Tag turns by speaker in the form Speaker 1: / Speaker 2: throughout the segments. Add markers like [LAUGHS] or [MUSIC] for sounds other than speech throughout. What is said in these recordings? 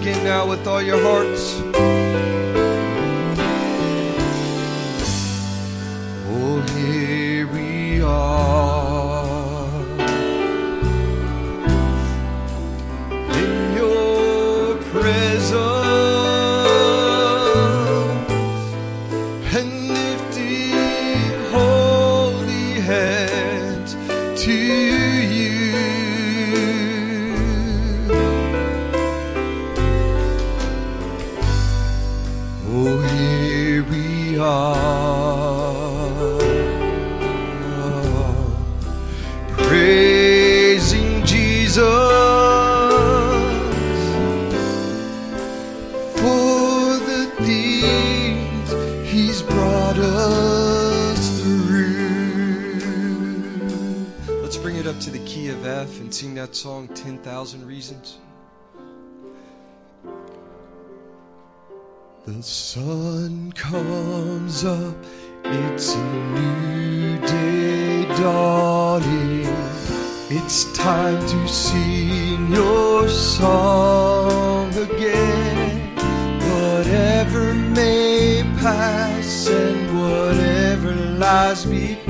Speaker 1: again now with all your hearts. that song, 10,000 Reasons? The sun comes up, it's a new day dawning. It's time to sing your song again. Whatever may pass and whatever lies before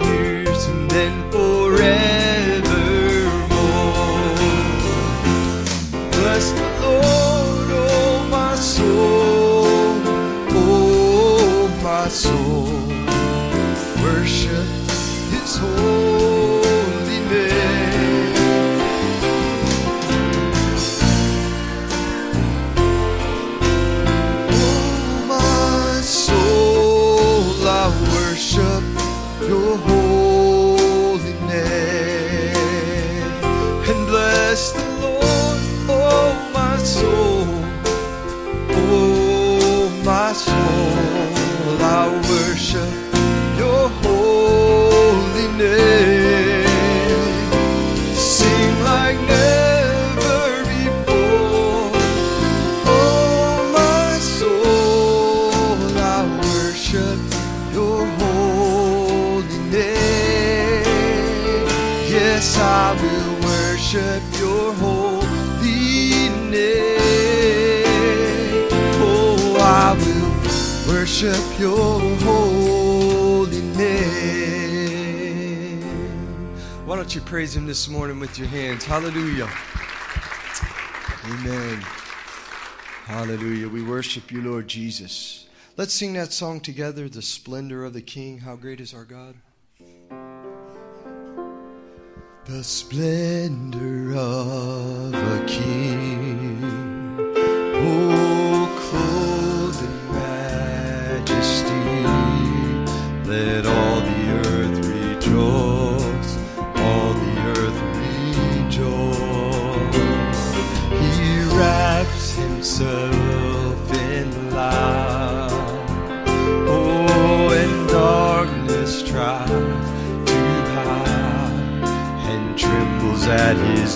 Speaker 1: praise Him this morning with your hands. Hallelujah. Amen. Hallelujah. We worship you, Lord Jesus. Let's sing that song together The Splendor of the King. How great is our God! The splendor of a King.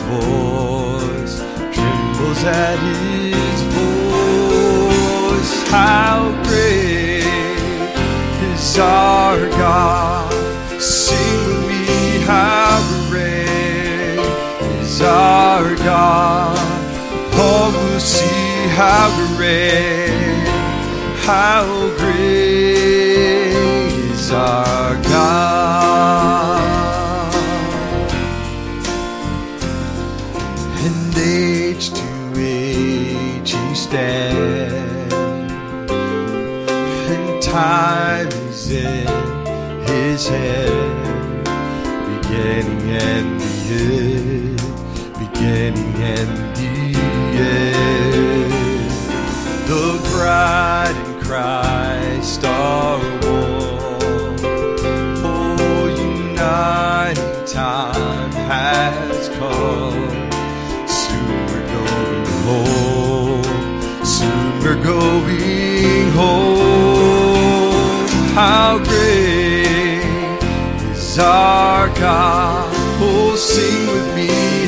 Speaker 1: Voice, trembles at his voice. How great is our God? Sing with me, how great is our God? All will see how great, how great is our God.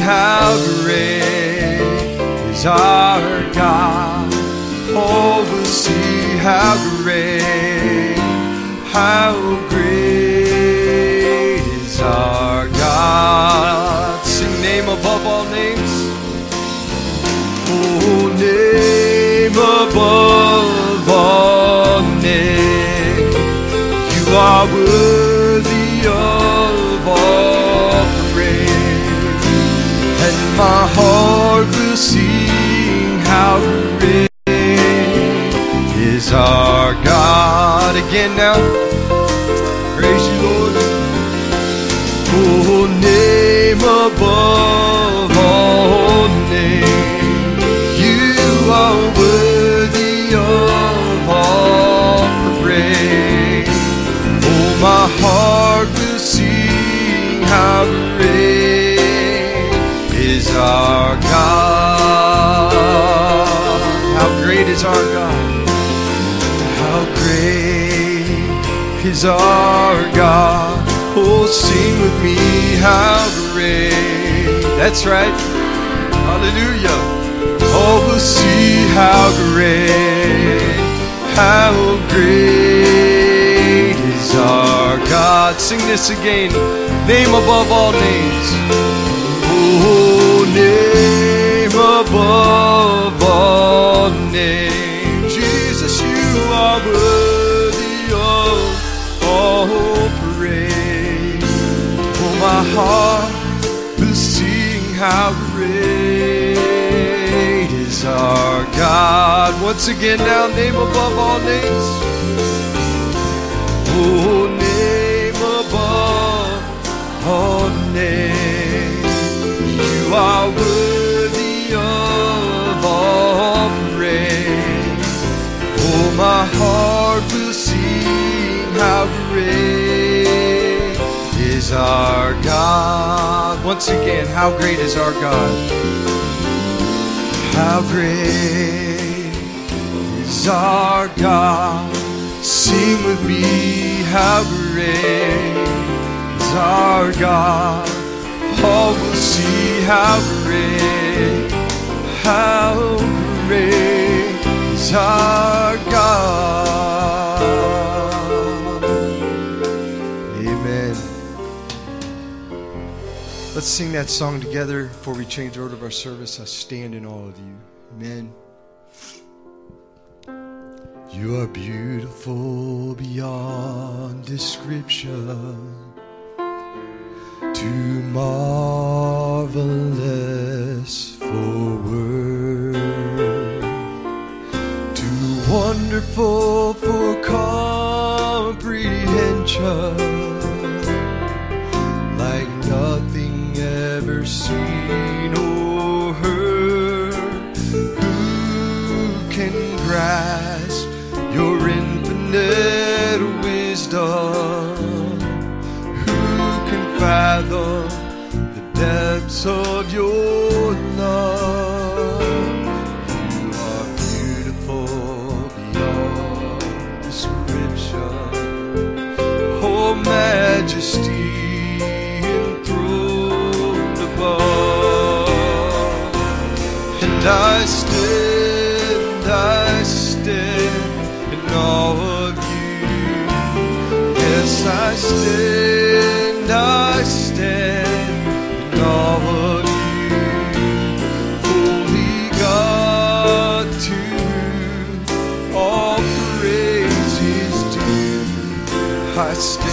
Speaker 1: How great is our God? Oh, we'll see how great, how Again now. Praise you, Lord. Oh, name above all names. You are worthy of all praise. Oh, my heart will sing how great is our God. How great is our is our God? Oh, sing with me, how great. That's right. Hallelujah. Oh, we'll see how great, how great is our God. Sing this again. Name above all names. Oh, name above all names. Jesus, you are worthy heart will sing how great is our God. Once again, now, name above all names. Oh, name above all names. You are worthy of all praise. Oh, my heart is our God. Once again, how great is our God? How great is our God? Sing with me, how great is our God? All will see how great, how great is our God. Let's sing that song together before we change the order of our service. I stand in all of you. Amen. You are beautiful beyond description, too marvelous for words, too wonderful for comprehension, seen or heard. Who can grasp your infinite wisdom? Who can fathom the depths of your stand, I stand you. Holy God, to all due. I stand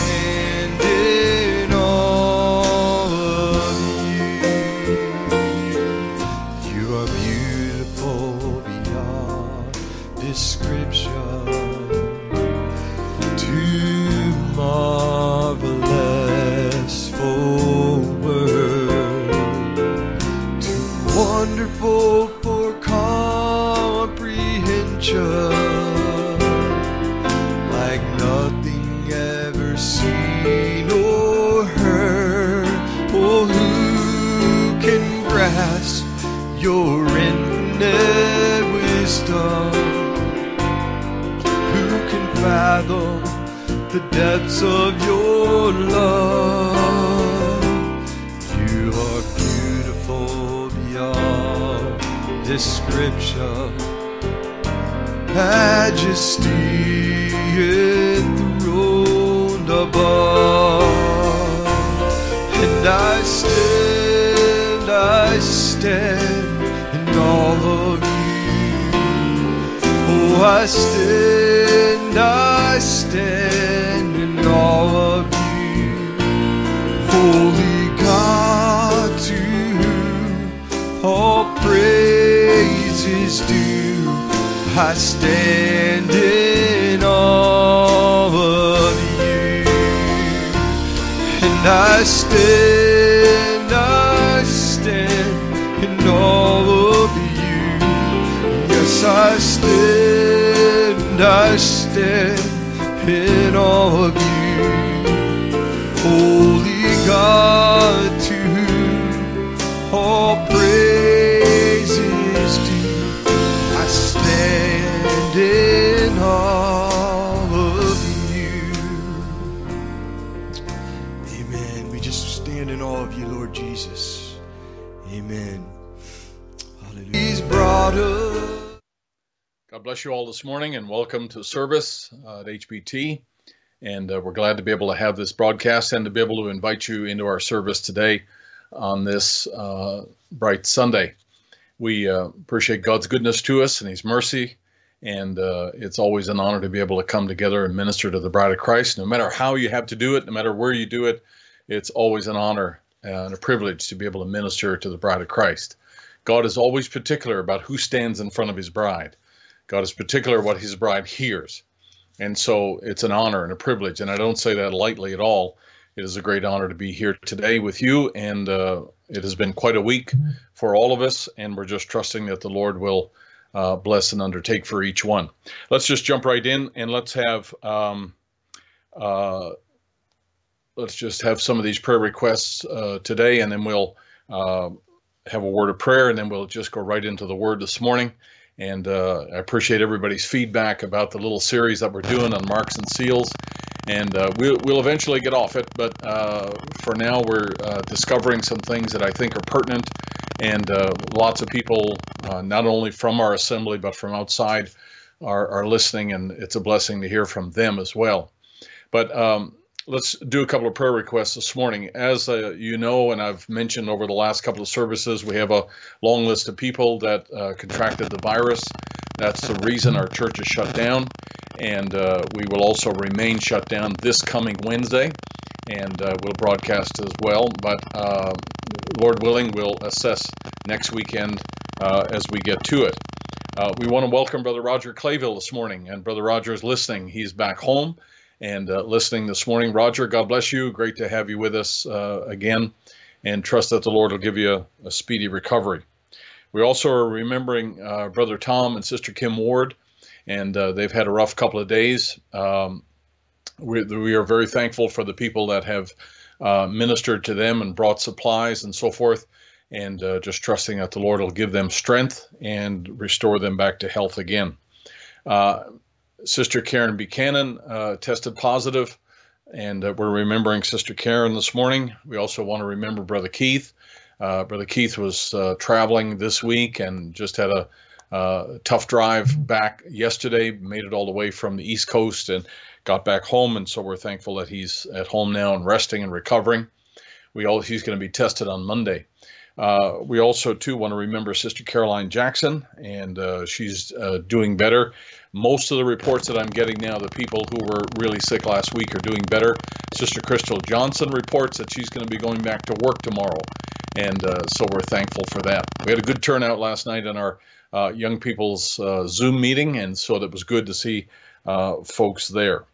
Speaker 1: and
Speaker 2: welcome to service uh, at HBT. And uh, we're glad to be able to have this broadcast and to be able to invite you into our service today on this uh, bright Sunday. We uh, appreciate God's goodness to us and His mercy. And uh, it's always an honor to be able to come together and minister to the bride of Christ. No matter how you have to do it, no matter where you do it, it's always an honor and a privilege to be able to minister to the bride of Christ. God is always particular about who stands in front of His bride. God is particular what his bride hears. And so it's an honor and a privilege. And I don't say that lightly at all. It is a great honor to be here today with you. And uh, it has been quite a week for all of us. And we're just trusting that the Lord will uh, bless and undertake for each one. Let's just jump right in and let's have. Um, uh, let's just have some of these prayer requests uh, today, and then we'll uh, have a word of prayer, and then we'll just go right into the word this morning. And uh, I appreciate everybody's feedback about the little series that we're doing on marks and seals. And uh, we'll, we'll eventually get off it, but uh, for now, we're uh, discovering some things that I think are pertinent. And uh, lots of people, not only from our assembly, but from outside, are, are listening, and it's a blessing to hear from them as well. But um, let's do a couple of prayer requests this morning. As uh, you know, and I've mentioned over the last couple of services, we have a long list of people that uh, contracted the virus. That's the reason our church is shut down, and uh, we will also remain shut down this coming Wednesday, and uh, we'll broadcast as well. But uh, Lord willing, we'll assess next weekend uh, as we get to it. we want to welcome Brother Roger Clayville this morning, and Brother Roger is listening. He's back home and uh, listening this morning. Roger, God bless you. Great to have you with us uh, again. and trust that the Lord will give you a, a speedy recovery. We also are remembering uh, Brother Tom and Sister Kim Ward, and uh, they've had a rough couple of days. Um, we, we, are very thankful for the people that have uh, ministered to them and brought supplies and so forth, and uh, just trusting that the Lord will give them strength and restore them back to health again. Uh, Sister Karen Buchanan uh, tested positive, and uh, we're remembering Sister Karen this morning. We also want to remember Brother Keith. Uh, Brother Keith was uh, traveling this week and just had a uh, tough drive back yesterday, made it all the way from the East Coast and got back home. And so we're thankful that he's at home now and resting and recovering. We all, he's going to be tested on Monday. Uh, we also too want to remember Sister Caroline Jackson, and uh, she's uh, doing better. Most of the reports that I'm getting now, the people who were really sick last week are doing better. Sister Crystal Johnson reports that she's going to be going back to work tomorrow, and uh, so we're thankful for that. We had a good turnout last night in our uh, young people's uh, Zoom meeting, and so that was good to see folks there.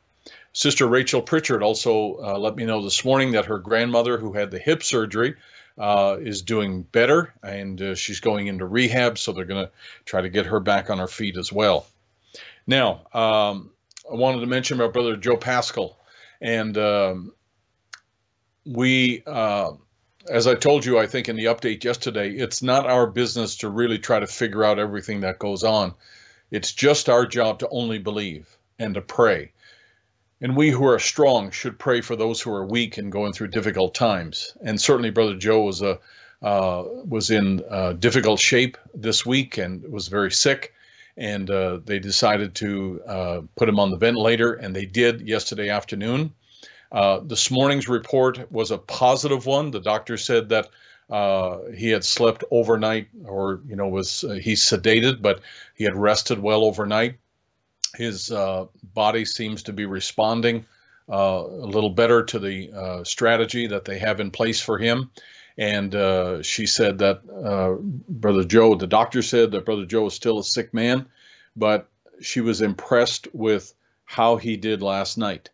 Speaker 2: Sister Rachel Pritchard also let me know this morning that her grandmother, who had the hip surgery, uh, is doing better and uh, she's going into rehab, so they're going to try to get her back on her feet as well. Now, um, I wanted to mention my brother Joe Pascal, and um, we, uh, as I told you, I think in the update yesterday, it's not our business to really try to figure out everything that goes on. It's just our job to only believe and to pray and we who are strong should pray for those who are weak and going through difficult times. And certainly, Brother Joe was a uh, was in uh, difficult shape this week and was very sick. And uh, they decided to uh, put him on the ventilator, and they did yesterday afternoon. Uh, this morning's report was a positive one. The doctor said that uh, he had slept overnight, or you know, was he's sedated, but he had rested well overnight his uh, body seems to be responding uh, a little better to the uh, strategy that they have in place for him. And uh, she said that uh, Brother Joe, the doctor said that Brother Joe is still a sick man, but she was impressed with how he did last night.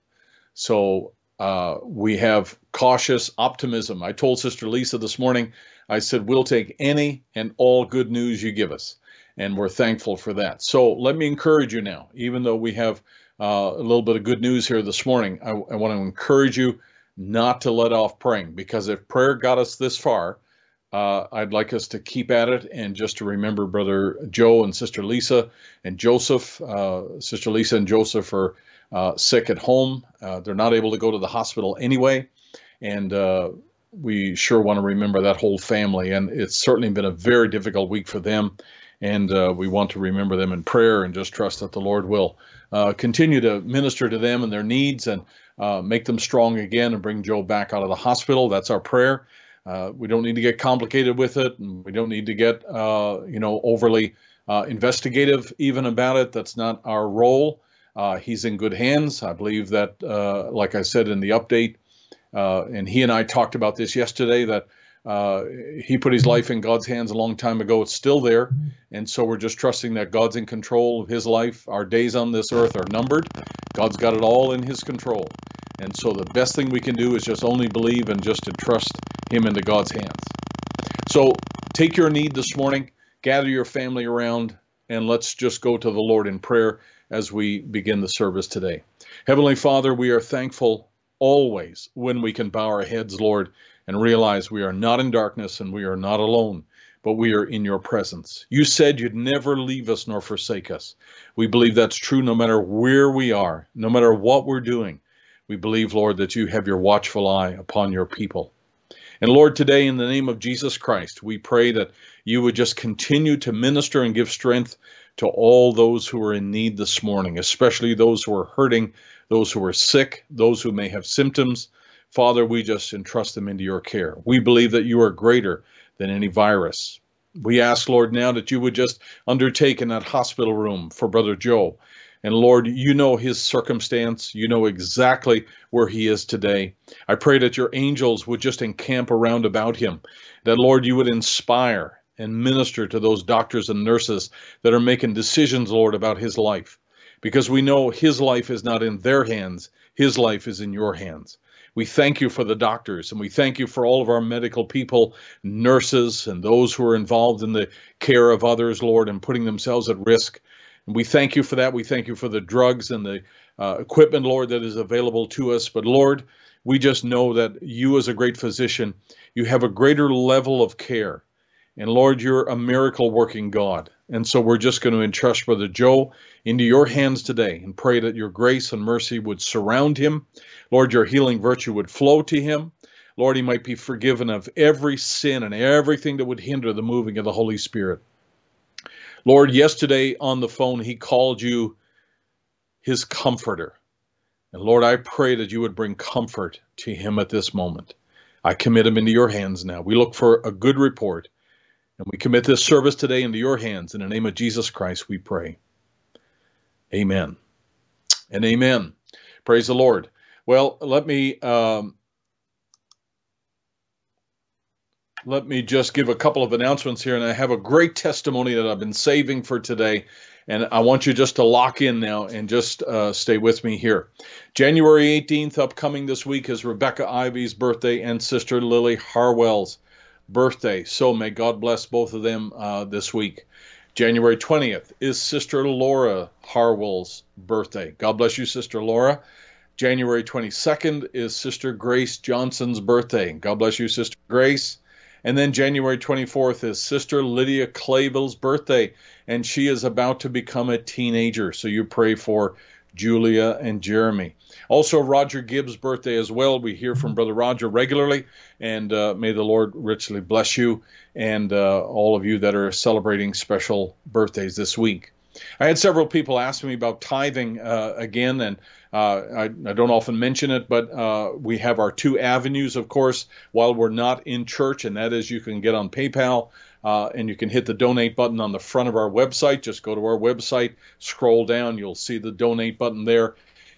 Speaker 2: So uh, we have cautious optimism. I told Sister Lisa this morning, I said, we'll take any and all good news you give us and we're thankful for that. So let me encourage you now, even though we have uh, a little bit of good news here this morning, I, I want to encourage you not to let off praying because if prayer got us this far, uh, I'd like us to keep at it and just to remember Brother Joe and Sister Lisa and Joseph. Uh, Sister Lisa and Joseph are uh, sick at home. Uh, they're not able to go to the hospital anyway. And uh, we sure want to remember that whole family. And it's certainly been a very difficult week for them and uh, we want to remember them in prayer and just trust that the Lord will continue to minister to them and their needs and uh, make them strong again and bring Joe back out of the hospital. That's our prayer. Uh, we don't need to get complicated with it, and we don't need to get uh, you know overly uh, investigative even about it. That's not our role. he's in good hands. I believe that, like I said in the update, and he and I talked about this yesterday, that uh, he put his life in God's hands a long time ago. It's still there. And so we're just trusting that God's in control of his life. Our days on this earth are numbered. God's got it all in his control. And so the best thing we can do is just only believe and just entrust him into God's hands. So take your need this morning, gather your family around, and let's just go to the Lord in prayer as we begin the service today. Heavenly Father, we are thankful always when we can bow our heads, Lord and realize we are not in darkness and we are not alone, but we are in your presence. You said you'd never leave us nor forsake us. We believe that's true no matter where we are, no matter what we're doing. We believe, Lord, that you have your watchful eye upon your people. And Lord, today in the name of Jesus Christ, we pray that you would just continue to minister and give strength to all those who are in need this morning, especially those who are hurting, those who are sick, those who may have symptoms, Father, we just entrust them into your care. We believe that you are greater than any virus. We ask, Lord, now that you would just undertake in that hospital room for Brother Joe. And Lord, you know his circumstance. You know exactly where he is today. I pray that your angels would just encamp around about him. That, Lord, you would inspire and minister to those doctors and nurses that are making decisions, Lord, about his life. Because we know his life is not in their hands, his life is in your hands. We thank you for the doctors and we thank you for all of our medical people, nurses, and those who are involved in the care of others, Lord, and putting themselves at risk. And we thank you for that. We thank you for the drugs and the uh, equipment, Lord, that is available to us. But Lord, we just know that you, as a great physician, you have a greater level of care. And Lord, you're a miracle working God. And so we're just going to entrust Brother Joe into your hands today and pray that your grace and mercy would surround him. Lord, your healing virtue would flow to him. Lord, he might be forgiven of every sin and everything that would hinder the moving of the Holy Spirit. Lord, yesterday on the phone, he called you his comforter. And Lord, I pray that you would bring comfort to him at this moment. I commit him into your hands now. We look for a good report. And we commit this service today into your hands. In the name of Jesus Christ, we pray. Amen. And amen. Praise the Lord. Well, let me um, let me just give a couple of announcements here, and I have a great testimony that I've been saving for today, and I want you just to lock in now and just uh, stay with me here. January 18th, upcoming this week, is Rebecca Ivy's birthday and Sister Lily Harwell's birthday. So may God bless both of them uh, this week. January 20th is Sister Laura Harwell's birthday. God bless you, Sister Laura. January 22nd is Sister Grace Johnson's birthday. God bless you, Sister Grace. And then January 24th is Sister Lydia Clayville's birthday, and she is about to become a teenager. So you pray for Julia and Jeremy. Also, Roger Gibbs' birthday as well. We hear from Brother Roger regularly, and uh, may the Lord richly bless you and uh, all of you that are celebrating special birthdays this week. I had several people ask me about tithing uh, again, and uh, I, I, don't often mention it, but uh, we have our two avenues, of course, while we're not in church, and that is you can get on PayPal uh, and you can hit the donate button on the front of our website. Just go to our website, scroll down, you'll see the donate button there,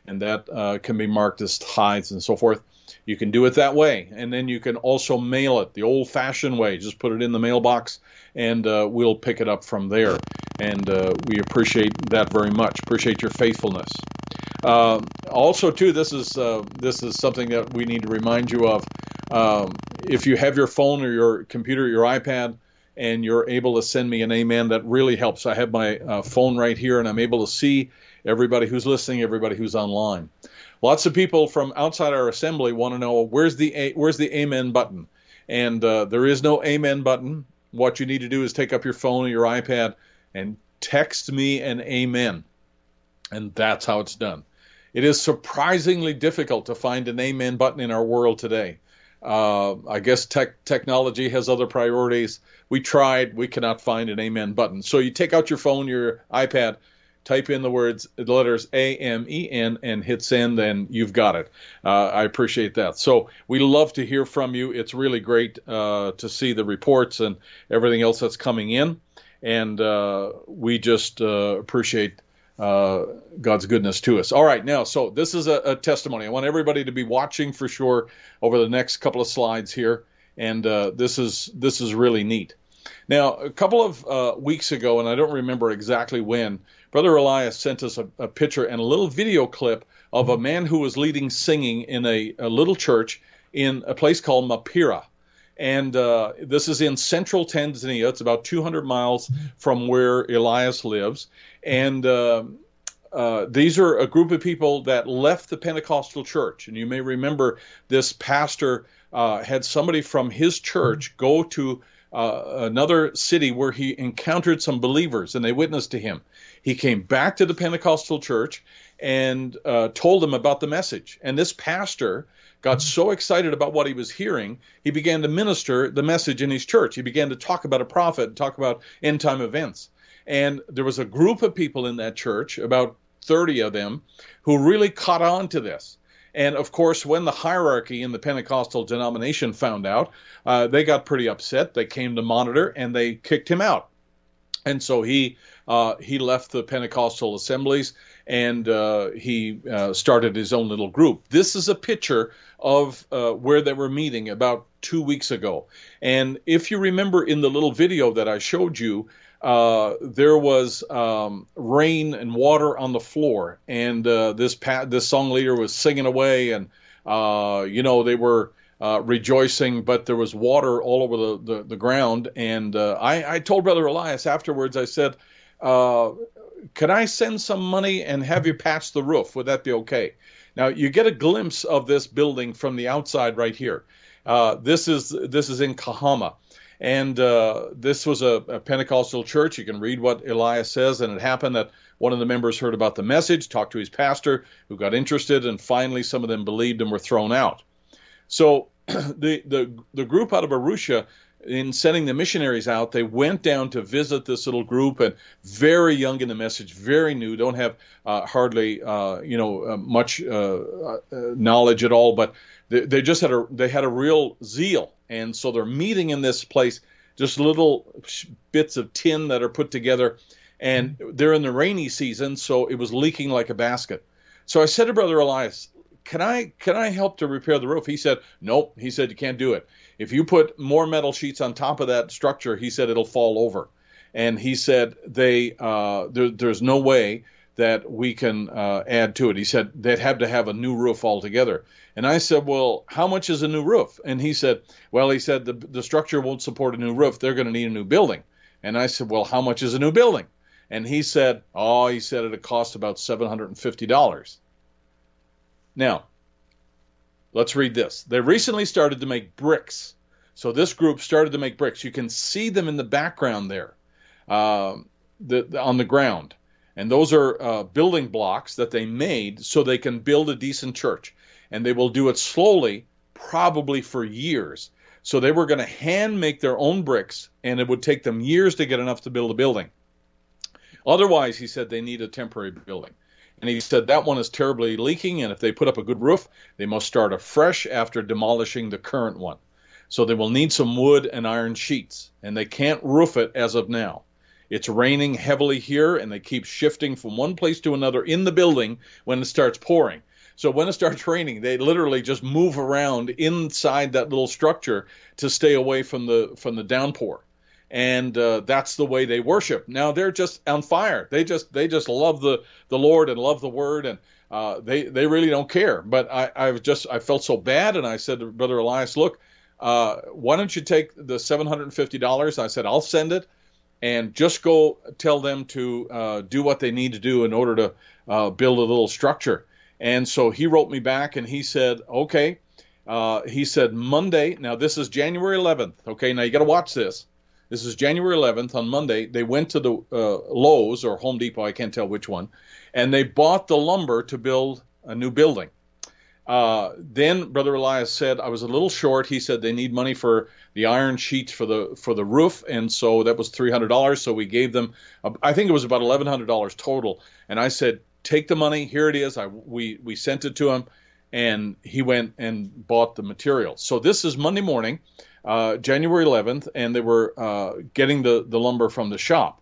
Speaker 2: and that uh, can be marked as tithes and so forth. You can do it that way, and then you can also mail it the old-fashioned way. Just put it in the mailbox, and uh, we'll pick it up from there. And uh, we appreciate that very much. Appreciate your faithfulness. Uh, also, too, this is uh, this is something that we need to remind you of. Um, if you have your phone or your computer, your iPad, and you're able to send me an amen, that really helps. I have my uh, phone right here, and I'm able to see everybody who's listening, everybody who's online. Lots of people from outside our assembly want to know where's the where's the amen button, and uh, there is no amen button. What you need to do is take up your phone or your iPad and text me an amen, and that's how it's done. It is surprisingly difficult to find an amen button in our world today. Uh, I guess tech, technology has other priorities. We tried, we cannot find an amen button. So you take out your phone, your iPad, type in the words, the letters A M E N, and hit send, and you've got it. Uh, I appreciate that. So we love to hear from you. It's really great uh, to see the reports and everything else that's coming in, and uh, we just uh, appreciate uh, God's goodness to us. All right, now, so this is a, a, testimony. I want everybody to be watching for sure over the next couple of slides here, and uh, this is this is really neat. Now, a couple of uh, weeks ago, and I don't remember exactly when, Brother Elias sent us a, a, picture and a little video clip of a man who was leading singing in a, a little church in a place called Mapira. And uh, this is in central Tanzania. It's about 200 miles from where Elias lives. And uh, uh, these are a group of people that left the Pentecostal church. And you may remember this pastor uh, had somebody from his church go to uh, another city where he encountered some believers and they witnessed to him. He came back to the Pentecostal church and uh, told them about the message. And this pastor got so excited about what he was hearing, he began to minister the message in his church. He began to talk about a prophet, talk about end time events. And there was a group of people in that church, about 30 of them, who really caught on to this. And of course, when the hierarchy in the Pentecostal denomination found out, uh, they got pretty upset. They came to monitor and they kicked him out. And so he uh, he left the Pentecostal assemblies and uh, he uh, started his own little group. This is a picture of uh, where they were meeting about two weeks ago. And if you remember in the little video that I showed you, uh, there was um, rain and water on the floor, and uh, this pa- this song leader was singing away, and Uh, you know, they were uh, rejoicing, but there was water all over the, the, the ground. And uh, I, I told Brother Elias afterwards, I said, Could I send some money and have you patch the roof? Would that be okay? Now, you get a glimpse of this building from the outside right here. This is this is in Kahama. And uh, this was a, a, Pentecostal church. You can read what Elias says. And it happened that one of the members heard about the message, talked to his pastor, who got interested, and finally some of them believed and were thrown out. So [CLEARS THROAT] the, the, the group out of Arusha, in sending the missionaries out, they went down to visit this little group, and very young in the message, very new, don't have uh, hardly uh, you know uh, much uh, uh, knowledge at all, but they, they just had a they had a real zeal, and so they're meeting in this place, just little bits of tin that are put together, and they're in the rainy season, so it was leaking like a basket. So I said to Brother Elias, "Can I can I help to repair the roof?" He said, "Nope." He said, "You can't do it. If you put more metal sheets on top of that structure, he said it'll fall over." And he said, "They uh, there, there's no way." that we can uh, add to it. He said they'd have to have a new roof altogether. And I said, well, how much is a new roof? And he said, well, he said the, the structure won't support a new roof. They're going to need a new building. And I said, well, how much is a new building? And he said, oh, he said it'd cost about $750. Now, let's read this. They recently started to make bricks. So this group started to make bricks. You can see them in the background there uh, the, on the ground. And those are uh, building blocks that they made so they can build a decent church. And they will do it slowly, probably for years. So they were going to hand make their own bricks, and it would take them years to get enough to build a building. Otherwise, he said they need a temporary building. And he said that one is terribly leaking, and if they put up a good roof, they must start afresh after demolishing the current one. So they will need some wood and iron sheets, and they can't roof it as of now. It's raining heavily here, and they keep shifting from one place to another in the building when it starts pouring. So when it starts raining, they literally just move around inside that little structure to stay away from the from the downpour. And uh, that's the way they worship. Now they're just on fire. They just they just love the the Lord and love the Word, and uh, they they really don't care. But I I just I felt so bad, and I said to Brother Elias, look, uh, why don't you take the seven hundred and fifty dollars? I said I'll send it and just go tell them to uh, do what they need to do in order to uh, build a little structure. And so he wrote me back and he said, okay. Uh, he said Monday. Now this is January 11th. Okay, now you got to watch this. This is January 11th on Monday. They went to the uh, Lowe's or Home Depot, I can't tell which one, and they bought the lumber to build a new building. Uh, then Brother Elias said I was a little short. He said they need money for the iron sheets for the for the roof, and so that was three hundred dollars. So we gave them, I think it was about eleven hundred dollars total. And I said, take the money. Here it is. I we we sent it to him, and he went and bought the material. So this is Monday morning, uh, January eleventh, and they were uh, getting the the lumber from the shop.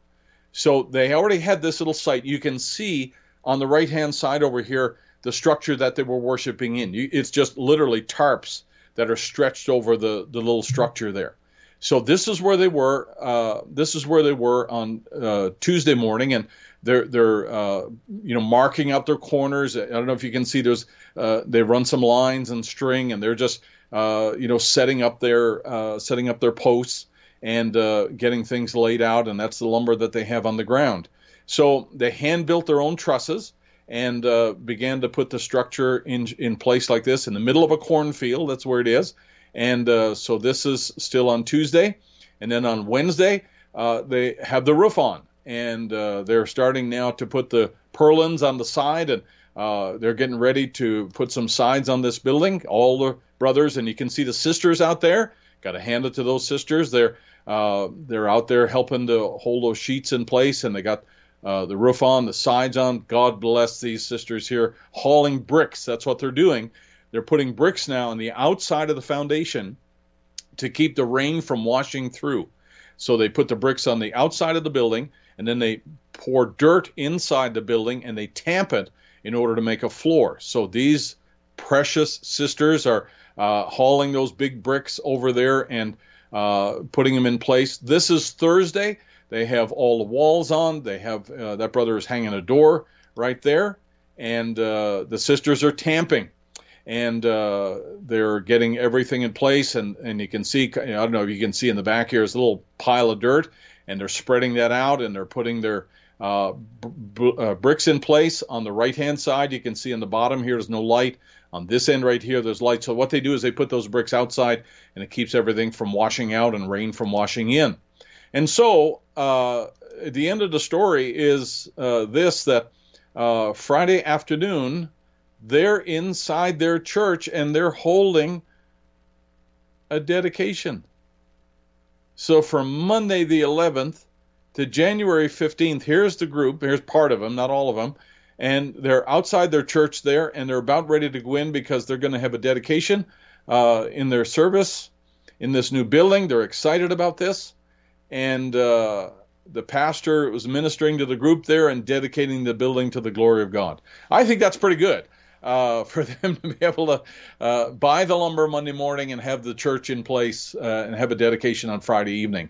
Speaker 2: So they already had this little site. You can see on the right hand side over here the structure that they were worshiping in. It's just literally tarps that are stretched over the, the little structure there. So this is where they were. Uh, this is where they were on uh, Tuesday morning, and they're they're uh, you know marking out their corners. I don't know if you can see. There's uh, they run some lines and string, and they're just uh, you know setting up their uh, setting up their posts and getting things laid out, and that's the lumber that they have on the ground. So they hand built their own trusses and uh, began to put the structure in in place like this in the middle of a cornfield. That's where it is. And uh, so this is still on Tuesday, and then on Wednesday uh, they have the roof on, and uh, they're starting now to put the purlins on the side, and uh, they're getting ready to put some sides on this building. All the brothers, and you can see the sisters out there. Got to hand it to those sisters. They're uh, they're out there helping to hold those sheets in place, and they got uh, the roof on, the sides on. God bless these sisters here hauling bricks. That's what they're doing. They're putting bricks now on the outside of the foundation to keep the rain from washing through. So they put the bricks on the outside of the building and then they pour dirt inside the building and they tamp it in order to make a floor. So these precious sisters are uh, hauling those big bricks over there and uh, putting them in place. This is Thursday. They have all the walls on. They have uh, that brother is hanging a door right there, and uh, the sisters are tamping. and uh, they're getting everything in place. And, and you can see, I don't know if you can see in the back here, is a little pile of dirt, and they're spreading that out and they're putting their uh, b- uh, bricks in place. On the right hand side, you can see in the bottom here, there's no light. On this end right here, there's light. So what they do is they put those bricks outside, and it keeps everything from washing out and rain from washing in. And so uh, the end of the story is uh, this: that uh, Friday afternoon, they're inside their church and they're holding a dedication. So from Monday the 11th to January 15th, here's the group. Here's part of them, not all of them. And they're outside their church there, and they're about ready to go in because they're going to have a dedication uh, in their service in this new building. They're excited about this. And uh, the pastor was ministering to the group there and dedicating the building to the glory of God. I think that's pretty good. Uh, for them to be able to uh, buy the lumber Monday morning and have the church in place uh, and have a dedication on Friday evening.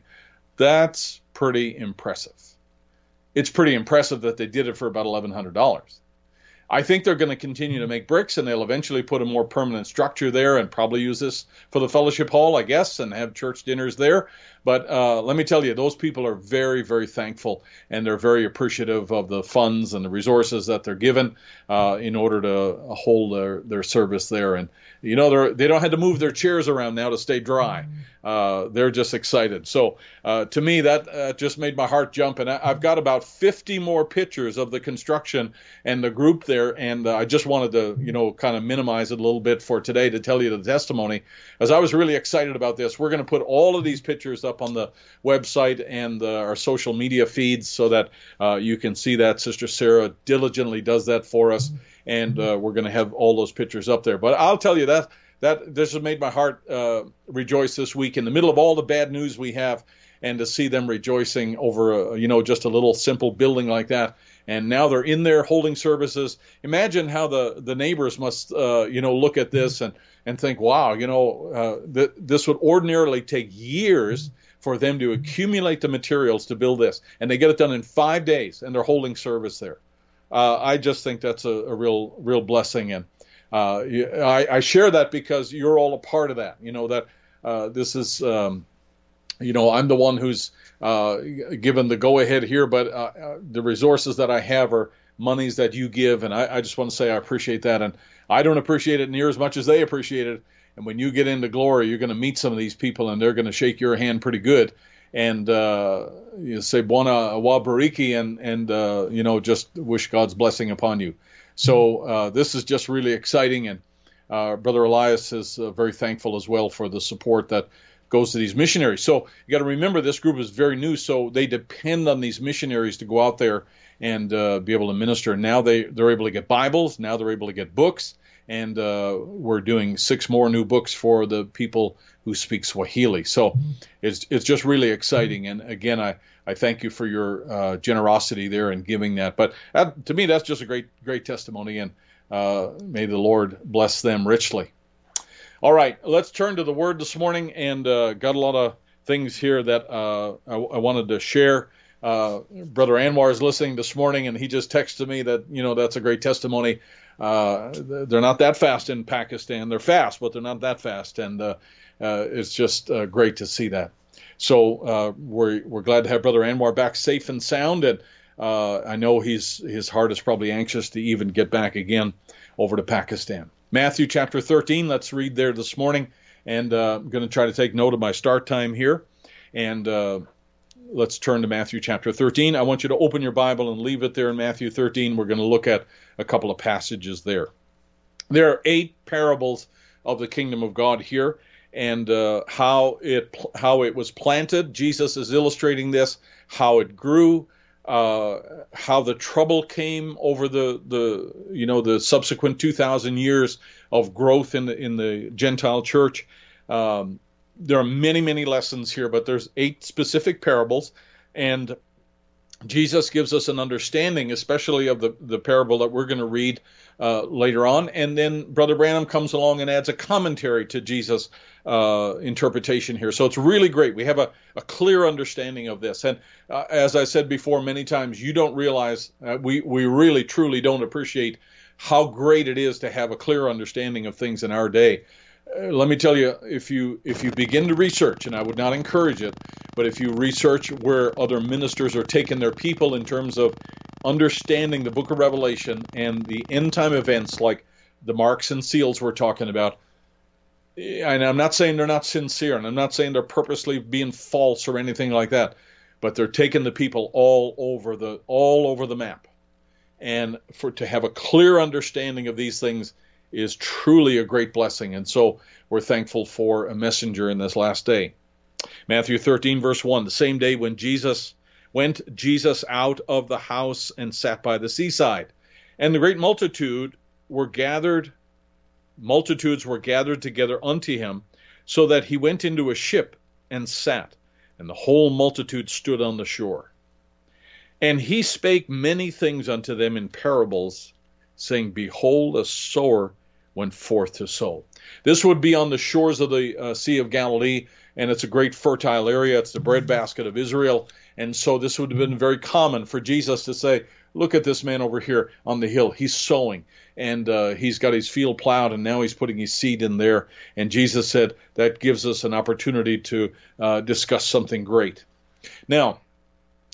Speaker 2: That's pretty impressive. It's pretty impressive that they did it for about $1,100. I think they're going to continue to make bricks and they'll eventually put a more permanent structure there and probably use this for the fellowship hall, I guess, and have church dinners there. But uh, let me tell you, those people are very, very thankful and they're very appreciative of the funds and the resources that they're given uh, in order to hold their, their service there. And, you know, they're, they don't have to move their chairs around now to stay dry. Uh, they're just excited. So uh, to me, that uh, just made my heart jump. And I, have got about 50 more pictures of the construction and the group there. And uh, I just wanted to, you know, kind of minimize it a little bit for today to tell you the testimony, as I was really excited about this. We're going to put all of these pictures up on the website and uh, our social media feeds so that uh, you can see that. Sister Sarah diligently does that for us. And we're going to have all those pictures up there. But I'll tell you that that this has made my heart uh, rejoice this week in the middle of all the bad news we have, and to see them rejoicing over a, you know just a little simple building like that. And now they're in there holding services. Imagine how the the neighbors must uh, you know look at this and and think, wow, you know uh, th- this would ordinarily take years for them to accumulate the materials to build this, and they get it done in five days, and they're holding service there. Uh, I just think that's a, a real real blessing and uh, I, I, share that because you're all a part of that. You know that uh, this is, um, you know, I'm the one who's uh, given the go ahead here, but uh, uh, the resources that I have are monies that you give, and I, I, just want to say I appreciate that, and I don't appreciate it near as much as they appreciate it. And when you get into glory, you're going to meet some of these people, and they're going to shake your hand pretty good and uh, you say "Buona wa bariki" and and uh, you know just wish God's blessing upon you. So uh, this is just really exciting, and uh, Brother Elias is uh, very thankful as well for the support that goes to these missionaries. So you got to remember this group is very new, so they depend on these missionaries to go out there and uh, be able to minister. Now they they're able to get Bibles. Now they're able to get books, and uh, we're doing six more new books for the people who speak Swahili. So it's it's just really exciting. And again, I I thank you for your uh, generosity there and giving that. But that, to me, that's just a great, great testimony, and uh, may the Lord bless them richly. All right, let's turn to the Word this morning, and uh, got a lot of things here that uh, I, I, wanted to share. Uh, Brother Anwar is listening this morning, and he just texted me that you know that's a great testimony. Uh, they're not that fast in Pakistan. They're fast, but they're not that fast, and it's just great to see that. So uh, we're we're glad to have Brother Anwar back safe and sound, and uh, I know he's his heart is probably anxious to even get back again over to Pakistan. Matthew chapter 13. Let's read there this morning, and uh, I'm going to try to take note of my start time here, and uh, let's turn to Matthew chapter 13. I want you to open your Bible and leave it there in Matthew 13. We're going to look at a couple of passages there. There are eight parables of the kingdom of God here, and uh, how it how it was planted. Jesus is illustrating this, how it grew, uh, how the trouble came over the the you know the subsequent 2,000 years of growth in the in the Gentile church. Um, there are many many lessons here, but there's eight specific parables, and Jesus gives us an understanding, especially of the, the parable that we're going to read uh, later on. And then Brother Branham comes along and adds a commentary to Jesus' uh, interpretation here. So it's really great. We have a, a clear understanding of this. And uh, as I said before many times, you don't realize, uh, we, we really truly don't appreciate how great it is to have a clear understanding of things in our day. Uh, let me tell you, if you if you begin to research, and I would not encourage it, but if you research where other ministers are taking their people in terms of understanding the Book of Revelation and the end time events, like the marks and seals we're talking about, and I'm not saying they're not sincere, and I'm not saying they're purposely being false or anything like that, but they're taking the people all over the all over the map, and for to have a clear understanding of these things is truly a great blessing, and so we're thankful for a messenger in this last day. Matthew 13 verse 1, the same day when Jesus went Jesus out of the house and sat by the seaside, and the great multitude were gathered multitudes were gathered together unto him, so that he went into a ship and sat, and the whole multitude stood on the shore. And he spake many things unto them in parables, saying, Behold, a sower went forth to sow. This would be on the shores of the uh, Sea of Galilee, and it's a great fertile area. It's the breadbasket of Israel. And so this would have been very common for Jesus to say, Look at this man over here on the hill. He's sowing and uh, he's got his field plowed and now he's putting his seed in there. And Jesus said that gives us an opportunity to uh, discuss something great. Now,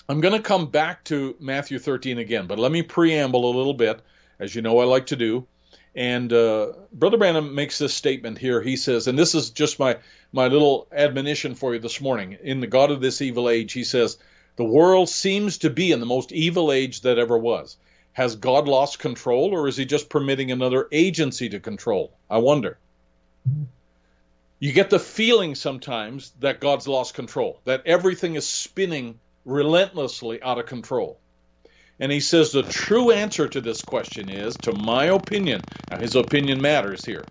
Speaker 2: I'm going to come back to Matthew 13 again, but let me preamble a little bit, as you know I like to do. And uh, Brother Branham makes this statement here. He says, and this is just my, my little admonition for you this morning. In the God of this evil age, he says, the world seems to be in the most evil age that ever was. Has God lost control, or is he just permitting another agency to control? I wonder. You get the feeling sometimes that God's lost control, that everything is spinning relentlessly out of control. And he says the true answer to this question is, to my opinion, now his opinion matters here.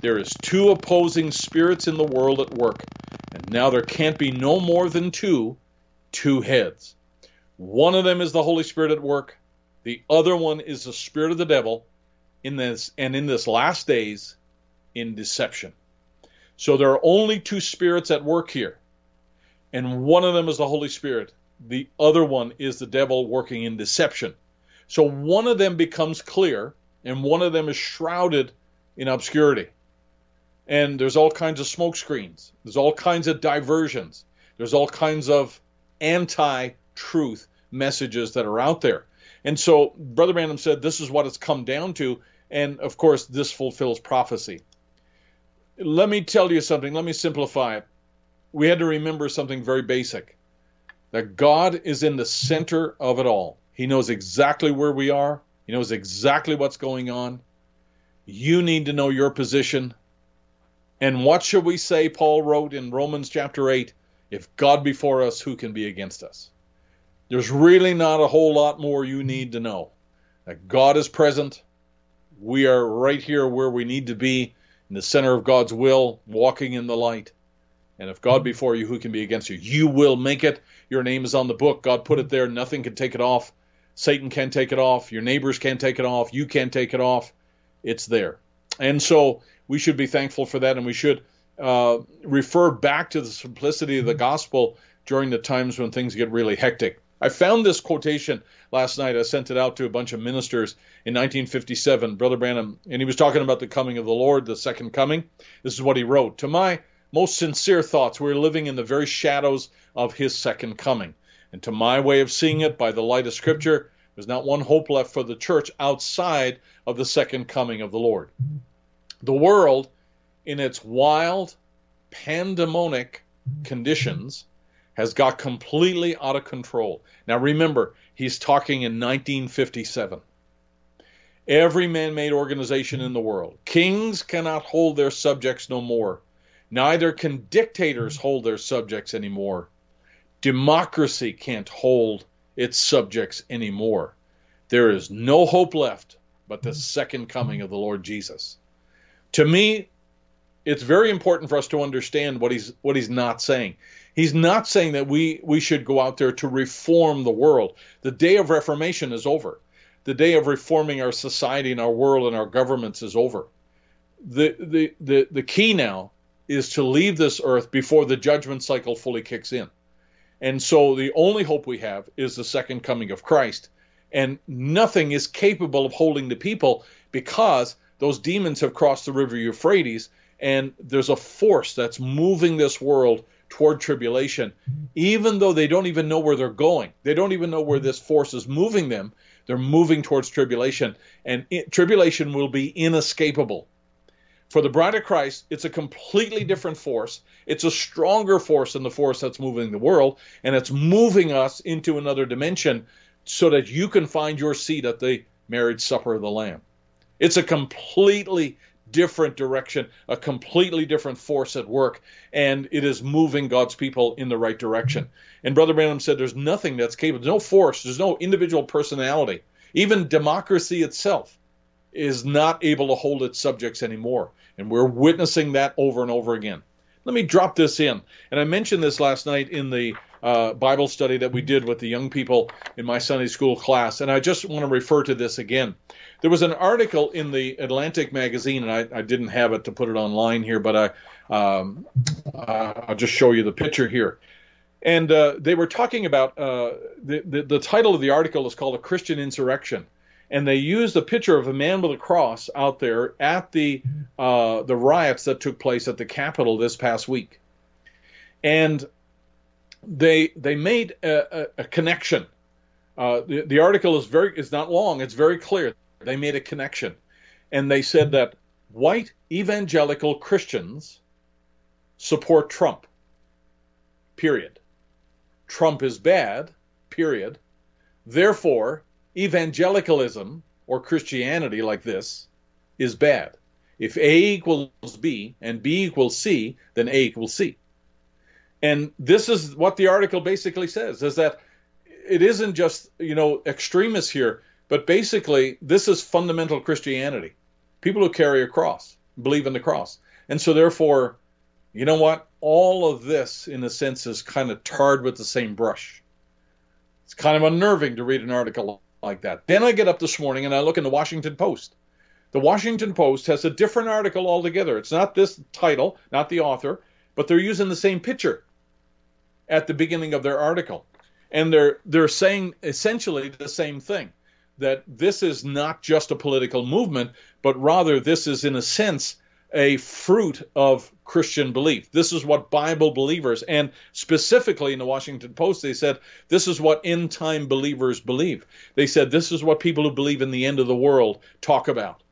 Speaker 2: There is two opposing spirits in the world at work, and now there can't be no more than two two heads. One of them is the Holy Spirit at work, the other one is the spirit of the devil in this and in this last days in deception. So there are only two spirits at work here. And one of them is the Holy Spirit. The other one is the devil working in deception. So one of them becomes clear and one of them is shrouded in obscurity. And there's all kinds of smoke screens. There's all kinds of diversions. There's all kinds of anti truth messages that are out there. And so Brother Branham said this is what it's come down to. And of course, this fulfills prophecy. Let me tell you something. Let me simplify it. We had to remember something very basic that God is in the center of it all. He knows exactly where we are, He knows exactly what's going on. You need to know your position. And what shall we say? Paul wrote in Romans chapter 8 if God be for us, who can be against us? There's really not a whole lot more you need to know. That God is present. We are right here where we need to be, in the center of God's will, walking in the light. And if God be for you, who can be against you? You will make it. Your name is on the book. God put it there. Nothing can take it off. Satan can't take it off. Your neighbors can't take it off. You can't take it off. It's there. And so we should be thankful for that, and we should uh, refer back to the simplicity of the gospel during the times when things get really hectic. I found this quotation last night. I sent it out to a bunch of ministers in 1957, Brother Branham, and he was talking about the coming of the Lord, the second coming. This is what he wrote To my most sincere thoughts, we're living in the very shadows of his second coming. And to my way of seeing it, by the light of Scripture, there's not one hope left for the church outside of the second coming of the Lord. The world in its wild, pandemonic conditions, has got completely out of control. Now remember, he's talking in 1957. Every man made organization in the world. Kings cannot hold their subjects no more. Neither can dictators hold their subjects anymore. Democracy can't hold its subjects anymore. There is no hope left but the second coming of the Lord Jesus. To me, it's very important for us to understand what he's what he's not saying. He's not saying that we we should go out there to reform the world. The day of reformation is over. The day of reforming our society and our world and our governments is over. The the the, the key now is to leave this earth before the judgment cycle fully kicks in. And so the only hope we have is the second coming of Christ. and nothing is capable of holding the people because those demons have crossed the river Euphrates, and there's a force that's moving this world toward tribulation, even though they don't even know where they're going. They don't even know where this force is moving them. They're moving towards tribulation, and it, tribulation will be inescapable. For the bride of Christ, it's a completely different force. It's a stronger force than the force that's moving the world, and it's moving us into another dimension so that you can find your seat at the marriage supper of the Lamb. It's a completely different direction, a completely different force at work, and it is moving God's people in the right direction. And Brother Branham said there's nothing that's capable, there's no force, there's no individual personality. Even democracy itself is not able to hold its subjects anymore. And we're witnessing that over and over again. Let me drop this in. And I mentioned this last night in the uh, Bible study that we did with the young people in my Sunday school class. And I just want to refer to this again. There was an article in the Atlantic magazine, and I, I didn't have it to put it online here, but I, um, I'll just show you the picture here. And uh, they were talking about uh, the, the, the title of the article is called A Christian Insurrection and they used a picture of a man with a cross out there at the uh, the riots that took place at the Capitol this past week, and they they made a, a, a connection. Uh, the, the article is very is not long; it's very clear. They made a connection, and they said that white evangelical Christians support Trump. Period. Trump is bad. Period. Therefore, evangelicalism or Christianity like this is bad. If A equals B and B equals C, then A equals C. And this is what the article basically says is that it isn't just, you know, extremists here, but basically this is fundamental Christianity. People who carry a cross, believe in the cross. And so therefore, you know what? All of this in a sense is kind of tarred with the same brush. It's kind of unnerving to read an article like that. Then I get up this morning and I look in the Washington Post. The Washington Post has a different article altogether. It's not this title, not the author, but they're using the same picture at the beginning of their article. And they're they're saying essentially the same thing that this is not just a political movement, but rather this is in a sense a fruit of Christian belief. This is what Bible believers, and specifically in the Washington Post, they said this is what end time believers believe. They said this is what people who believe in the end of the world talk about.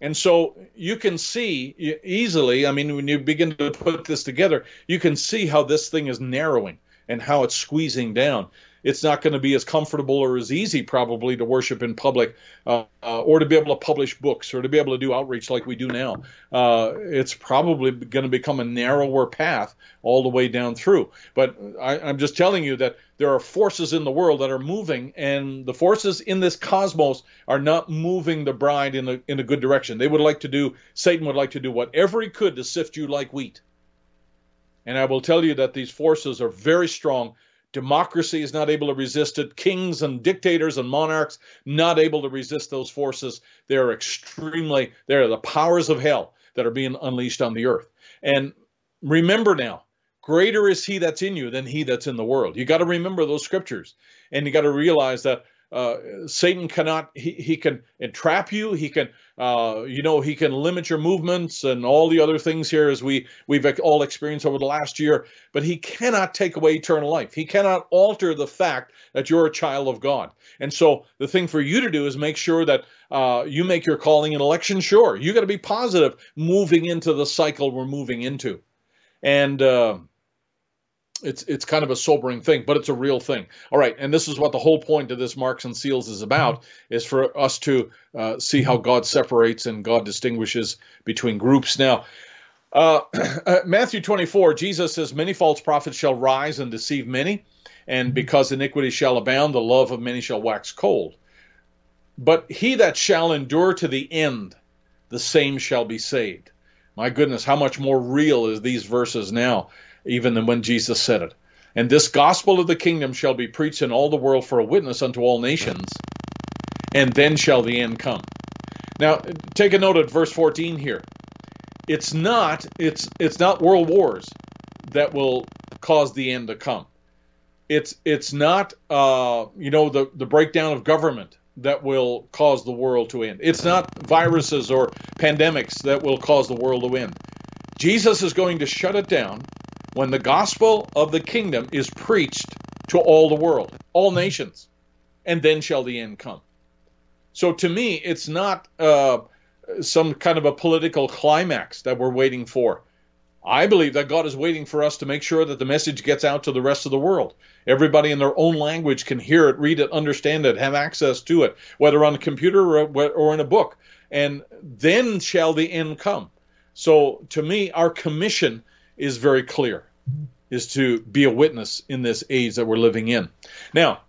Speaker 2: And so you can see easily, I mean, when you begin to put this together, you can see how this thing is narrowing and how it's squeezing down it's not going to be as comfortable or as easy probably to worship in public uh, uh, or to be able to publish books or to be able to do outreach like we do now. Uh, it's probably going to become a narrower path all the way down through. But I, I'm just telling you that there are forces in the world that are moving, and the forces in this cosmos are not moving the bride in a, in a good direction. They would like to do, Satan would like to do whatever he could to sift you like wheat. And I will tell you that these forces are very strong Democracy is not able to resist it. Kings and dictators and monarchs not able to resist those forces. They're extremely, they're the powers of hell that are being unleashed on the earth. And remember now, greater is he that's in you than he that's in the world. You got to remember those scriptures. And you got to realize that uh, Satan cannot, he, he can entrap you. He can, uh, you know, he can limit your movements and all the other things here as we, we've all experienced over the last year, but he cannot take away eternal life. He cannot alter the fact that you're a child of God. And so the thing for you to do is make sure that uh, you make your calling and election sure. You got to be positive moving into the cycle we're moving into. And, uh, it's it's kind of a sobering thing, but it's a real thing. All right, and this is what the whole point of this marks and seals is about: is for us to uh, see how God separates and God distinguishes between groups. Now, uh, [CLEARS THROAT] Matthew 24, Jesus says, "Many false prophets shall rise and deceive many, and because iniquity shall abound, the love of many shall wax cold. But he that shall endure to the end, the same shall be saved." My goodness, how much more real is these verses now? Even than when Jesus said it. And this gospel of the kingdom shall be preached in all the world for a witness unto all nations, and then shall the end come. Now, take a note of verse 14 here. It's not it's it's not world wars that will cause the end to come. It's it's not uh, you know the the breakdown of government that will cause the world to end. It's not viruses or pandemics that will cause the world to end. Jesus is going to shut it down when the gospel of the kingdom is preached to all the world, all nations, and then shall the end come. So to me, it's not uh, some kind of a political climax that we're waiting for. I believe that God is waiting for us to make sure that the message gets out to the rest of the world. Everybody in their own language can hear it, read it, understand it, have access to it, whether on a computer or, or in a book. And then shall the end come. So to me, our commission is very clear, is to be a witness in this age that we're living in. Now,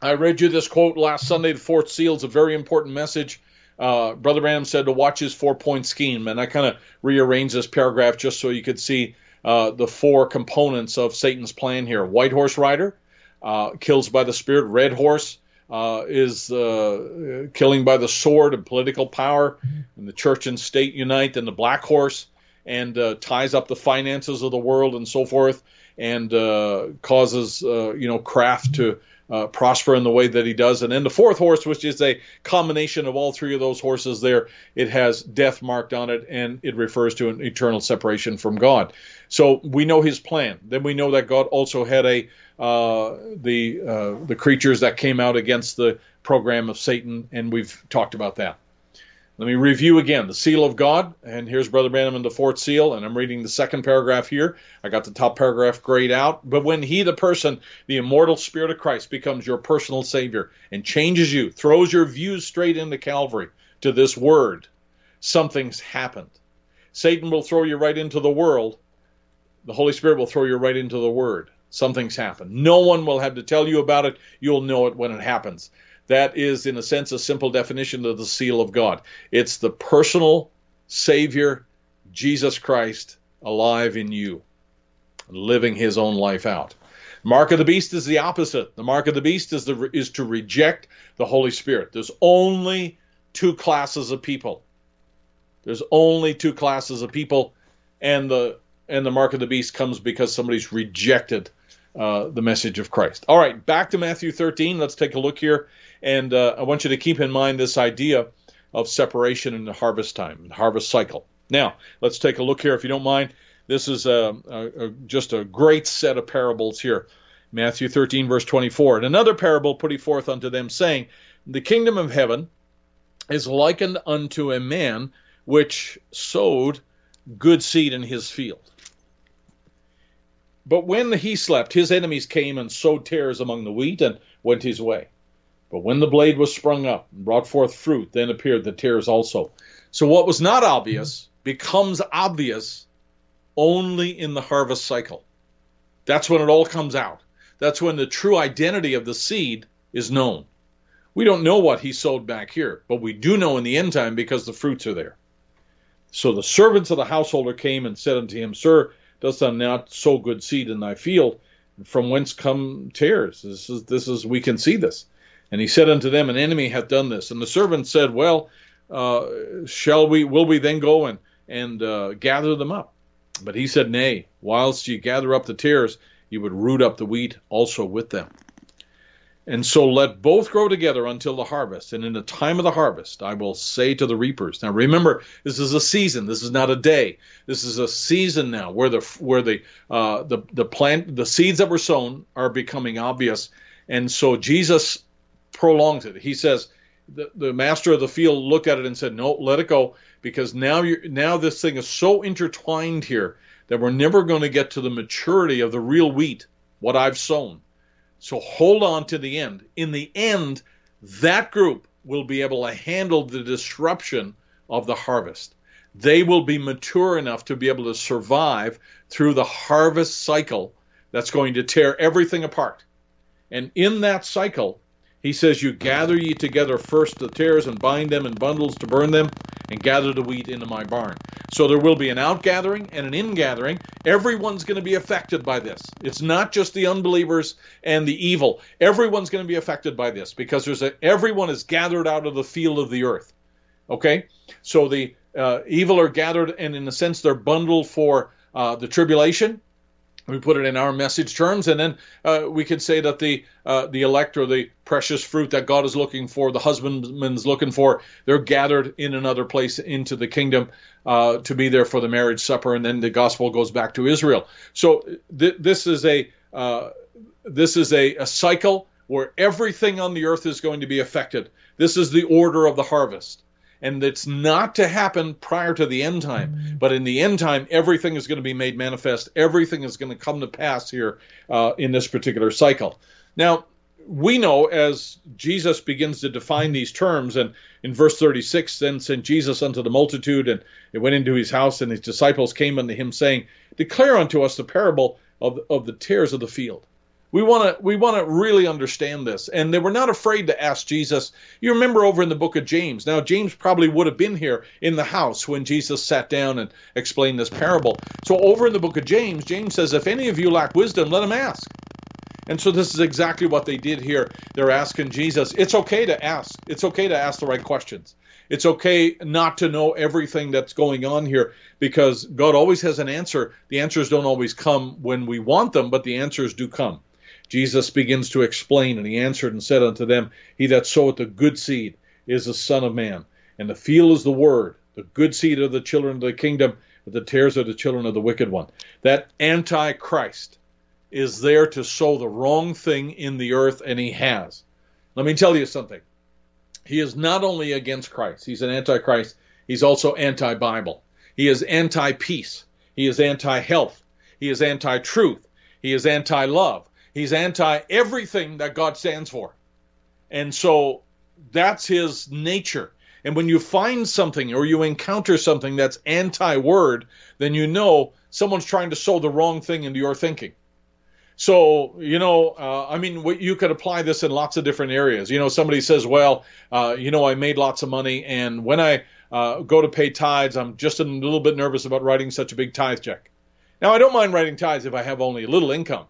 Speaker 2: I read you this quote last Sunday. The fourth seal is a very important message uh, Brother Branham said to watch his four point scheme. And I kind of rearranged this paragraph just so you could see uh, the four components of Satan's plan here. White horse rider uh, kills by the spirit. Red horse uh, is uh, killing by the sword and political power. And the church and state unite. And the black horse and uh, ties up the finances of the world and so forth and causes you know craft to uh, prosper in the way that he does. And then the fourth horse, which is a combination of all three of those horses there, it has death marked on it and it refers to an eternal separation from God. So we know his plan. Then we know that God also had a uh, the uh, the creatures that came out against the program of Satan, and we've talked about that. Let me review again the seal of God, and here's Brother Branham in the fourth seal, and I'm reading the second paragraph here. I got the top paragraph grayed out. But when he, the person, the immortal Spirit of Christ, becomes your personal Savior and changes you, throws your views straight into Calvary to this word, something's happened. Satan will throw you right into the world. The Holy Spirit will throw you right into the Word. Something's happened. No one will have to tell you about it. You'll know it when it happens. That is, in a sense, a simple definition of the seal of God. It's the personal Savior, Jesus Christ, alive in you, living his own life out. Mark of the beast is the opposite. The mark of the beast is, the, is to reject the Holy Spirit. There's only two classes of people. There's only two classes of people, and the and the mark of the beast comes because somebody's rejected uh, the message of Christ. All right, back to Matthew 13. Let's take a look here and uh, I want you to keep in mind this idea of separation in the harvest time, the harvest cycle. Now, let's take a look here, if you don't mind. This is a, a, a, just a great set of parables here. Matthew 13, verse 24. And another parable put he forth unto them, saying, The kingdom of heaven is likened unto a man which sowed good seed in his field. But when he slept, his enemies came and sowed tares among the wheat and went his way. But when the blade was sprung up and brought forth fruit, then appeared the tares also. So what was not obvious becomes obvious only in the harvest cycle. That's when it all comes out. That's when the true identity of the seed is known. We don't know what he sowed back here, but we do know in the end time because the fruits are there. So the servants of the householder came and said unto him, Sir, dost thou not sow good seed in thy field? From whence come tares? This is, this is, we can see this. And he said unto them, An enemy hath done this. And the servants said, Well, uh, shall we, will we then go and, and uh, gather them up? But he said, Nay, whilst ye gather up the tares, ye would root up the wheat also with them. And so let both grow together until the harvest. And in the time of the harvest, I will say to the reapers. Now remember, this is a season. This is not a day. This is a season now where the where the uh, the the plant the seeds that were sown are becoming obvious. And so Jesus prolongs it. He says the, the master of the field looked at it and said, "No, let it go, because now you now this thing is so intertwined here that we're never going to get to the maturity of the real wheat, what I've sown. So hold on to the end. In the end, that group will be able to handle the disruption of the harvest. They will be mature enough to be able to survive through the harvest cycle that's going to tear everything apart. And in that cycle, he says, You gather ye together first the tares and bind them in bundles to burn them, and gather the wheat into my barn. So there will be an outgathering and an ingathering. Everyone's going to be affected by this. It's not just the unbelievers and the evil. Everyone's going to be affected by this because there's a, everyone is gathered out of the field of the earth. Okay? So the uh, evil are gathered, and in a sense, they're bundled for uh, the tribulation. We put it in our message terms, and then uh, we could say that the uh, the elect or the precious fruit that God is looking for, the husbandman's looking for, they're gathered in another place into the kingdom uh, to be there for the marriage supper, and then the gospel goes back to Israel. So th- this is a uh, this is a, a cycle where everything on the earth is going to be affected. This is the order of the harvest and it's not to happen prior to the end time. Mm-hmm. But in the end time, everything is going to be made manifest. Everything is going to come to pass here uh, in this particular cycle. Now, we know as Jesus begins to define these terms, and in verse 36, then sent Jesus unto the multitude, and it went into his house, and his disciples came unto him, saying, Declare unto us the parable of, of the tares of the field. We want to we want to really understand this, and they were not afraid to ask Jesus. You remember over in the book of James. Now James probably would have been here in the house when Jesus sat down and explained this parable. So over in the book of James, James says, "If any of you lack wisdom, let him ask." And so this is exactly what they did here. They're asking Jesus. It's okay to ask. It's okay to ask the right questions. It's okay not to know everything that's going on here because God always has an answer. The answers don't always come when we want them, but the answers do come. Jesus begins to explain, and he answered and said unto them, He that soweth the good seed is the Son of Man, and the field is the word. The good seed of the children of the kingdom, but the tares are the children of the wicked one. That Antichrist is there to sow the wrong thing in the earth, and he has. Let me tell you something. He is not only against Christ, he's an antichrist, he's also anti Bible. He is anti peace. He is anti health. He is anti truth. He is anti love. He's anti everything that God stands for. And so that's his nature. And when you find something or you encounter something that's anti word, then you know someone's trying to sow the wrong thing into your thinking. So, you know, uh, I mean, you could apply this in lots of different areas. You know, somebody says, well, uh, you know, I made lots of money, and when I uh, go to pay tithes, I'm just a little bit nervous about writing such a big tithe check. Now, I don't mind writing tithes if I have only a little income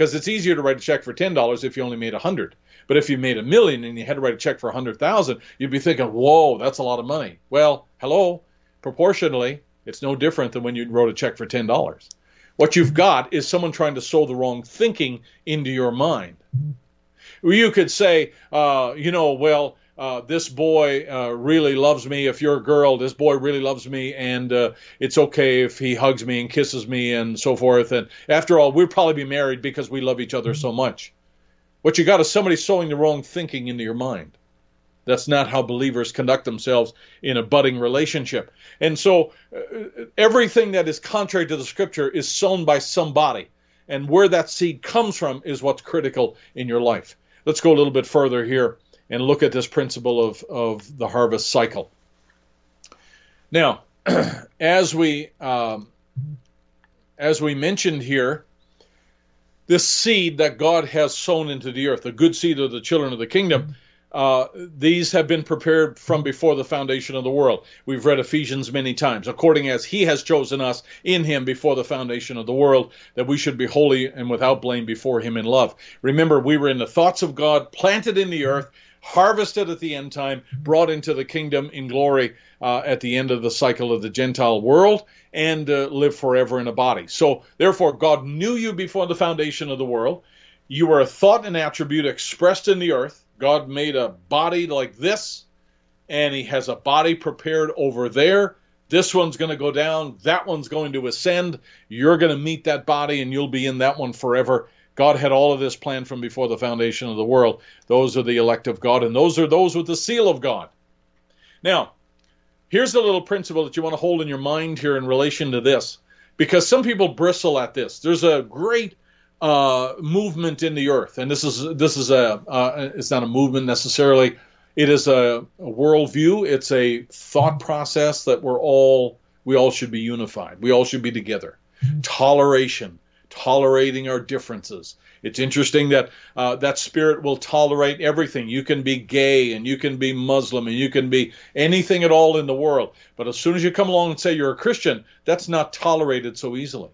Speaker 2: because it's easier to write a check for ten dollars if you only made a hundred. But if you made a million and you had to write a check for a hundred thousand, you'd be thinking, "Whoa, that's a lot of money." Well, hello, proportionally, it's no different than when you wrote a check for ten dollars. What you've got is someone trying to sow the wrong thinking into your mind. You could say, uh, you know, well, uh, this boy uh, really loves me. If you're a girl, this boy really loves me, and uh, it's okay if he hugs me and kisses me and so forth. And after all, we'll probably be married because we love each other so much. What you got is somebody sowing the wrong thinking into your mind. That's not how believers conduct themselves in a budding relationship. And so uh, everything that is contrary to the scripture is sown by somebody. And where that seed comes from is what's critical in your life. Let's go a little bit further here and look at this principle of, of the harvest cycle. Now, [CLEARS THROAT] as we um, as we mentioned here, this seed that God has sown into the earth, the good seed of the children of the kingdom, uh, these have been prepared from before the foundation of the world. We've read Ephesians many times. According as He has chosen us in Him before the foundation of the world, that we should be holy and without blame before Him in love. Remember, we were in the thoughts of God, planted in the earth, harvested at the end time, brought into the kingdom in glory uh, at the end of the cycle of the Gentile world, and uh, live forever in a body. So, therefore, God knew you before the foundation of the world. You were a thought and attribute expressed in the earth. God made a body like this, and He has a body prepared over there. This one's going to go down. That one's going to ascend. You're going to meet that body, and you'll be in that one forever. God had all of this planned from before the foundation of the world. Those are the elect of God, and those are those with the seal of God. Now, here's a little principle that you want to hold in your mind here in relation to this, because some people bristle at this. There's a great uh, movement in the earth, and this is this is a uh, it's not a movement necessarily. It is a, a worldview. It's a thought process that we're all we all should be unified. We all should be together. Toleration tolerating our differences. It's interesting that uh, that spirit will tolerate everything. You can be gay and you can be Muslim and you can be anything at all in the world. But as soon as you come along and say you're a Christian, that's not tolerated so easily.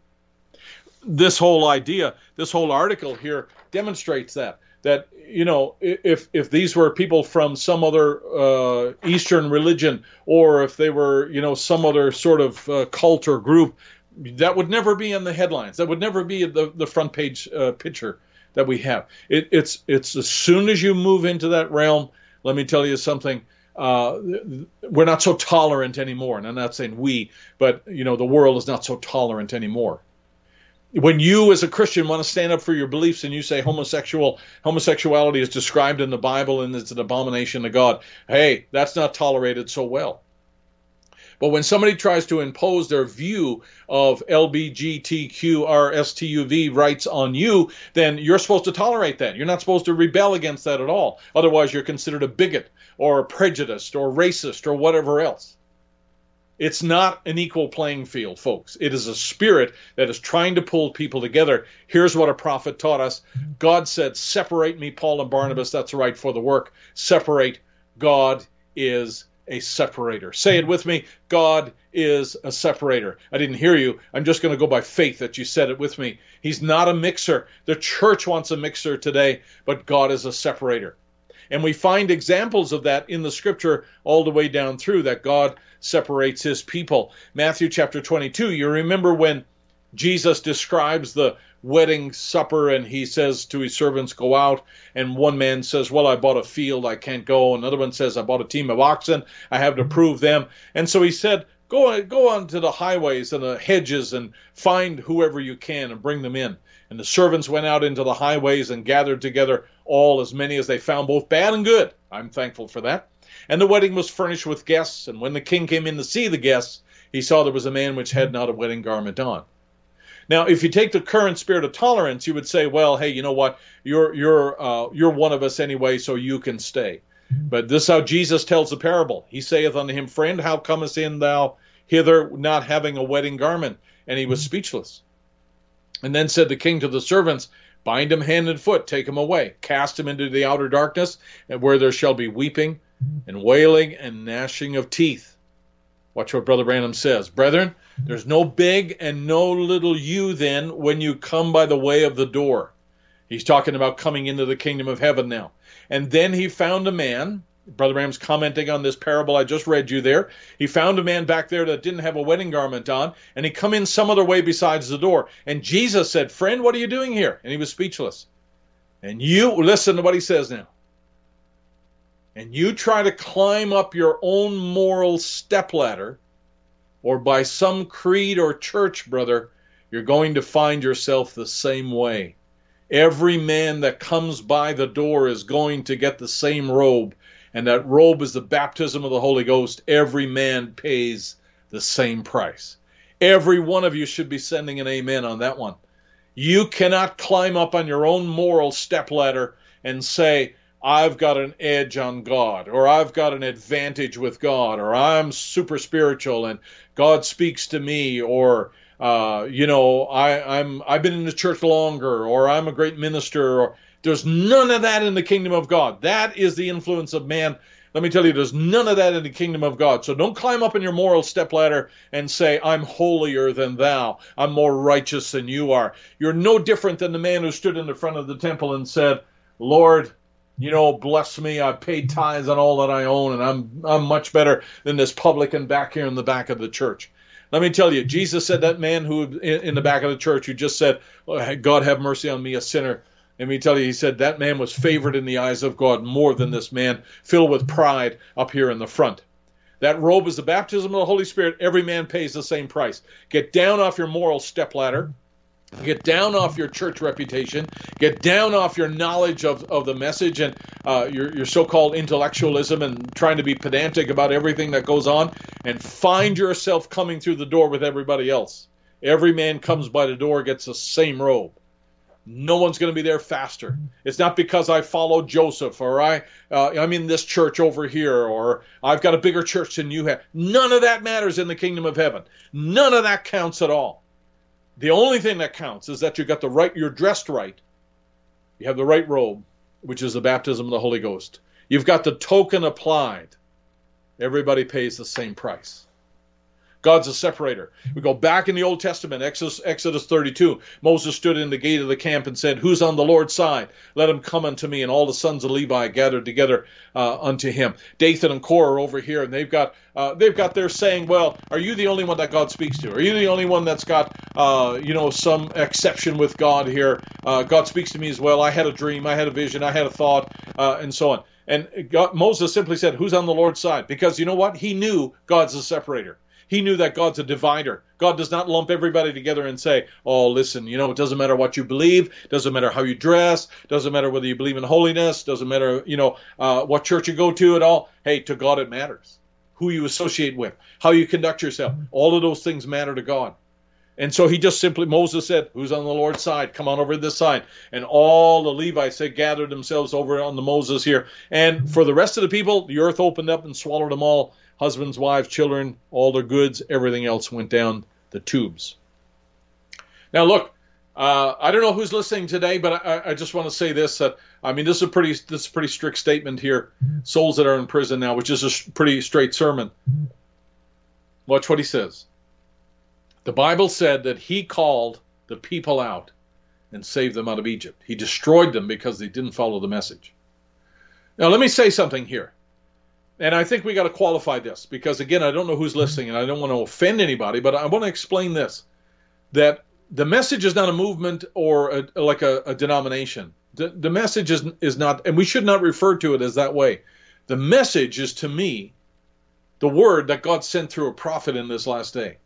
Speaker 2: This whole idea, this whole article here demonstrates that. That you know, if if these were people from some other uh, Eastern religion, or if they were you know some other sort of uh, cult or group, that would never be in the headlines. That would never be the, the front page uh, picture that we have. It, it's it's as soon as you move into that realm. Let me tell you something. Uh, we're not so tolerant anymore, and I'm not saying we, but you know the world is not so tolerant anymore. When you, as a Christian, want to stand up for your beliefs and you say homosexual homosexuality is described in the Bible and it's an abomination to God, hey, that's not tolerated so well. But when somebody tries to impose their view of LBGTQRSTUV rights on you, then you're supposed to tolerate that. You're not supposed to rebel against that at all. Otherwise, you're considered a bigot or prejudiced or racist or whatever else. It's not an equal playing field, folks. It is a spirit that is trying to pull people together. Here's what a prophet taught us God said, Separate me, Paul and Barnabas. That's right for the work. Separate. God is a separator. Say it with me God is a separator. I didn't hear you. I'm just going to go by faith that you said it with me. He's not a mixer. The church wants a mixer today, but God is a separator. And we find examples of that in the scripture all the way down through that God separates his people. Matthew chapter 22, you remember when Jesus describes the wedding supper and he says to his servants, Go out. And one man says, Well, I bought a field, I can't go. Another one says, I bought a team of oxen, I have to mm-hmm. prove them. And so he said, Go, go on to the highways and the hedges and find whoever you can and bring them in. And the servants went out into the highways and gathered together all as many as they found, both bad and good. I'm thankful for that. And the wedding was furnished with guests. And when the king came in to see the guests, he saw there was a man which had mm-hmm. not a wedding garment on. Now, if you take the current spirit of tolerance, you would say, well, hey, you know what? You're you're uh, you're one of us anyway, so you can stay. Mm-hmm. But this is how Jesus tells the parable. He saith unto him, Friend, how comest in thou hither not having a wedding garment? And he was mm-hmm. speechless. And then said the king to the servants, Bind him hand and foot, take him away, cast him into the outer darkness, and where there shall be weeping mm-hmm. and wailing and gnashing of teeth. Watch what Brother Branham says. Brethren, there's no big and no little you then when you come by the way of the door. He's talking about coming into the kingdom of heaven now. And then he found a man. Brother Branham's commenting on this parable I just read you there. He found a man back there that didn't have a wedding garment on, and he come in some other way besides the door. And Jesus said, Friend, what are you doing here? And he was speechless. And you, listen to what he says now and you try to climb up your own moral stepladder, or by some creed or church, brother, you're going to find yourself the same way. Every man that comes by the door is going to get the same robe, and that robe is the baptism of the Holy Ghost. Every man pays the same price. Every one of you should be sending an amen on that one. You cannot climb up on your own moral stepladder and say, I've got an edge on God, or I've got an advantage with God, or I'm super spiritual and God speaks to me, or uh, you know, I, I'm I've been in the church longer, or I'm a great minister, or there's none of that in the kingdom of God. That is the influence of man. Let me tell you, there's none of that in the kingdom of God. So don't climb up in your moral stepladder and say, I'm holier than thou. I'm more righteous than you are. You're no different than the man who stood in the front of the temple and said, Lord, you know, bless me. I've paid tithes on all that I own, and I'm I'm much better than this publican back here in the back of the church. Let me tell you, Jesus said that man who in, the back of the church who just said, oh, "God have mercy on me, a sinner." Let me tell you, he said that man was favored in the eyes of God more than this man filled with pride up here in the front. That robe is the baptism of the Holy Spirit. Every man pays the same price. Get down off your moral stepladder Get down off your church reputation. Get down off your knowledge of, of the message and uh, your, your so called intellectualism and trying to be pedantic about everything that goes on. And find yourself coming through the door with everybody else. Every man comes by the door gets the same robe. No one's going to be there faster. It's not because I follow Joseph or I uh, I'm in this church over here or I've got a bigger church than you have. None of that matters in the kingdom of heaven. None of that counts at all. The only thing that counts is that you got the right, you're dressed right. You have the right robe, which is the baptism of the Holy Ghost. You've got the token applied. Everybody pays the same price. God's a separator. We go back in the Old Testament, Exodus, Exodus 32. Moses stood in the gate of the camp and said, Who's on the Lord's side? Let him come unto me. And all the sons of Levi gathered together uh, unto him. Dathan and Korah are over here, and they've got uh, they've got their saying, Well, are you the only one that God speaks to? Are you the only one that's got uh, you know some exception with God here? Uh, God speaks to me as well. I had a dream, I had a vision, I had a thought, uh, and so on. And God, Moses simply said, Who's on the Lord's side? Because you know what? He knew God's a separator. He knew that God's a divider. God does not lump everybody together and say, "Oh, listen, you know, it doesn't matter what you believe, doesn't matter how you dress, doesn't matter whether you believe in holiness, doesn't matter, you know, uh, what church you go to at all. Hey, to God it matters. Who you associate with, how you conduct yourself, all of those things matter to God." And so he just simply, Moses said, Who's on the Lord's side? Come on over to this side. And all the Levites had gathered themselves over on the Moses here. And for the rest of the people, the earth opened up and swallowed them all husbands, wives, children, all their goods, everything else went down the tubes. Now, look, uh, I don't know who's listening today, but I, I just want to say this: that I mean, this is a pretty this is a pretty strict statement here. Souls that are in prison now, which is a pretty straight sermon. Watch what he says. The Bible said that he called the people out and saved them out of Egypt. He destroyed them because they didn't follow the message. Now, let me say something here and I think we got to qualify this because again, I don't know who's listening, and I don't want to offend anybody, but I want to explain this: that the message is not a movement or a, like a, a denomination. The, the message is is not, and we should not refer to it as that way. The message is to me the word that God sent through a prophet in this last day.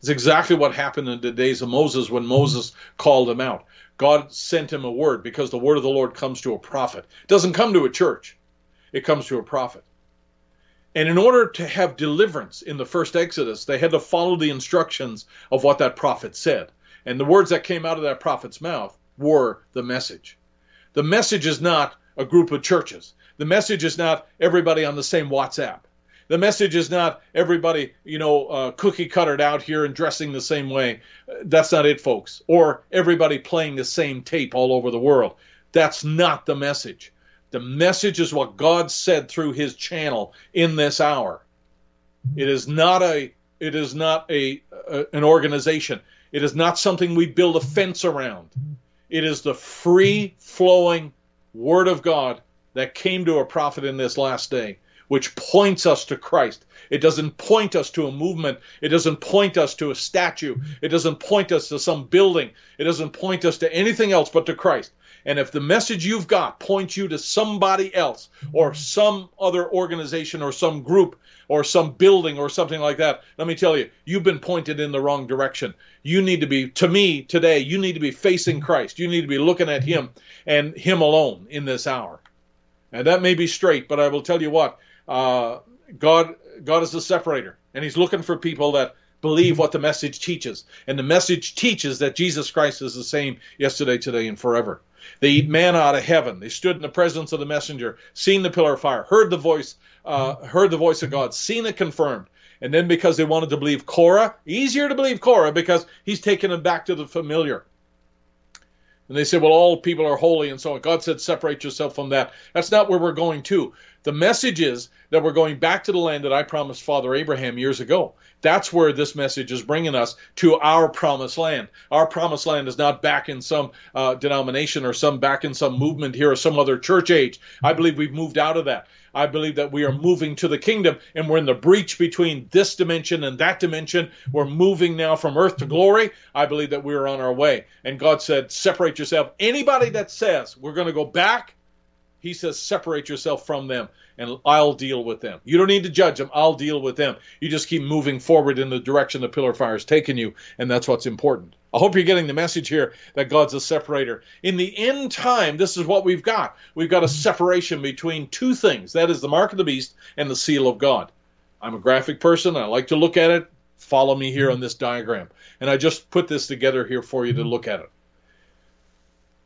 Speaker 2: It's exactly what happened in the days of Moses when Moses called him out. God sent him a word because the word of the Lord comes to a prophet. It doesn't come to a church. It comes to a prophet. And in order to have deliverance in the first Exodus, they had to follow the instructions of what that prophet said. And the words that came out of that prophet's mouth were the message. The message is not a group of churches. The message is not everybody on the same WhatsApp. The message is not everybody, you know, uh, cookie cuttered out here and dressing the same way. That's not it, folks. Or everybody playing the same tape all over the world. That's not the message. The message is what God said through his channel in this hour. It is not a it is not a, a, an organization. It is not something we build a fence around. It is the free flowing word of God that came to a prophet in this last day, which points us to Christ. It doesn't point us to a movement. It doesn't point us to a statue. It doesn't point us to some building. It doesn't point us to anything else but to Christ. And if the message you've got points you to somebody else or some other organization or some group or some building or something like that, let me tell you, you've been pointed in the wrong direction. You need to be, to me today, you need to be facing Christ. You need to be looking at Him and Him alone in this hour. And that may be straight, but I will tell you what, uh, God, God is the separator, and He's looking for people that believe what the message teaches. And the message teaches that Jesus Christ is the same yesterday, today, and forever. They eat manna out of heaven. They stood in the presence of the messenger, seen the pillar of fire, heard the voice, uh, heard the voice of God, seen it confirmed. And then because they wanted to believe Korah, easier to believe Korah because he's taken them back to the familiar. And they said, well, all people are holy and so on. God said, separate yourself from that. That's not where we're going to. The message is that we're going back to the land that I promised Father Abraham years ago. That's where this message is bringing us to our promised land. Our promised land is not back in some uh, denomination or some back in some movement here or some other church age. I believe we've moved out of that. I believe that we are moving to the kingdom and we're in the breach between this dimension and that dimension. We're moving now from earth to glory. I believe that we are on our way. And God said, separate yourself. Anybody that says we're going to go back, he says, separate yourself from them and I'll deal with them. You don't need to judge them. I'll deal with them. You just keep moving forward in the direction the pillar fire is taking you, and that's what's important. I hope you're getting the message here that God's a separator. In the end time, this is what we've got. We've got a separation between two things. That is the mark of the beast and the seal of God. I'm a graphic person. I like to look at it. Follow me here on this diagram. And I just put this together here for you to look at it.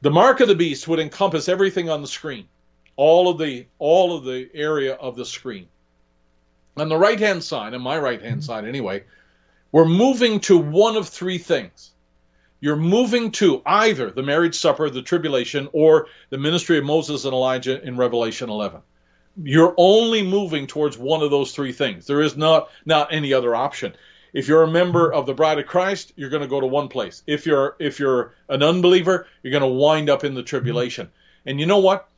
Speaker 2: The mark of the beast would encompass everything on the screen all of the all of the area of the screen. On the right hand side, on my right hand mm-hmm. side anyway, we're moving to one of three things. You're moving to either the marriage supper, the tribulation, or the ministry of Moses and Elijah in Revelation 11. You're only moving towards one of those three things. There is not not any other option. If you're a member mm-hmm. of the bride of Christ, you're going to go to one place. If you're if you're an unbeliever, you're going to wind up in the tribulation. Mm-hmm. And you know what?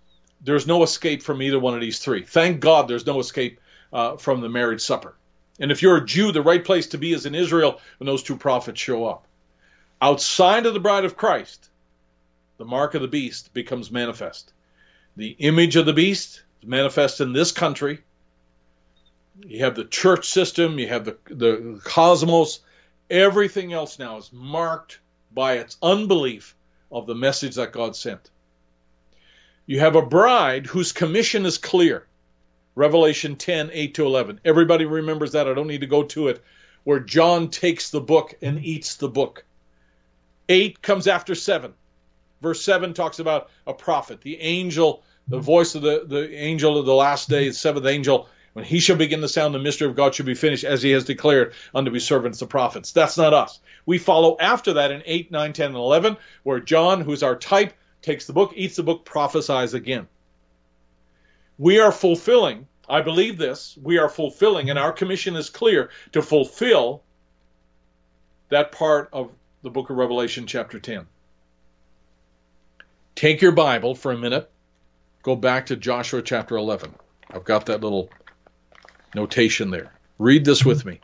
Speaker 2: There's no escape from either one of these three. Thank God there's no escape uh, from the marriage supper. And if you're a Jew, the right place to be is in Israel when those two prophets show up. Outside of the bride of Christ, the mark of the beast becomes manifest. The image of the beast is manifest in this country. You have the church system, you have the, the cosmos. Everything else now is marked by its unbelief of the message that God sent. You have a bride whose commission is clear. Revelation 10, 8 to 11. Everybody remembers that. I don't need to go to it. Where John takes the book and eats the book. 8 comes after 7. Verse 7 talks about a prophet, the angel, the voice of the, the angel of the last day, the seventh angel. When he shall begin to sound, the mystery of God shall be finished, as he has declared unto his servants the prophets. That's not us. We follow after that in 8, 9, 10, and 11, where John, who's our type, takes the book, eats the book, prophesies again. We are fulfilling, I believe this, we are fulfilling, and our commission is clear to fulfill that part of the book of Revelation, chapter 10. Take your Bible for a minute, go back to Joshua chapter 11. I've got that little notation there. Read this with me.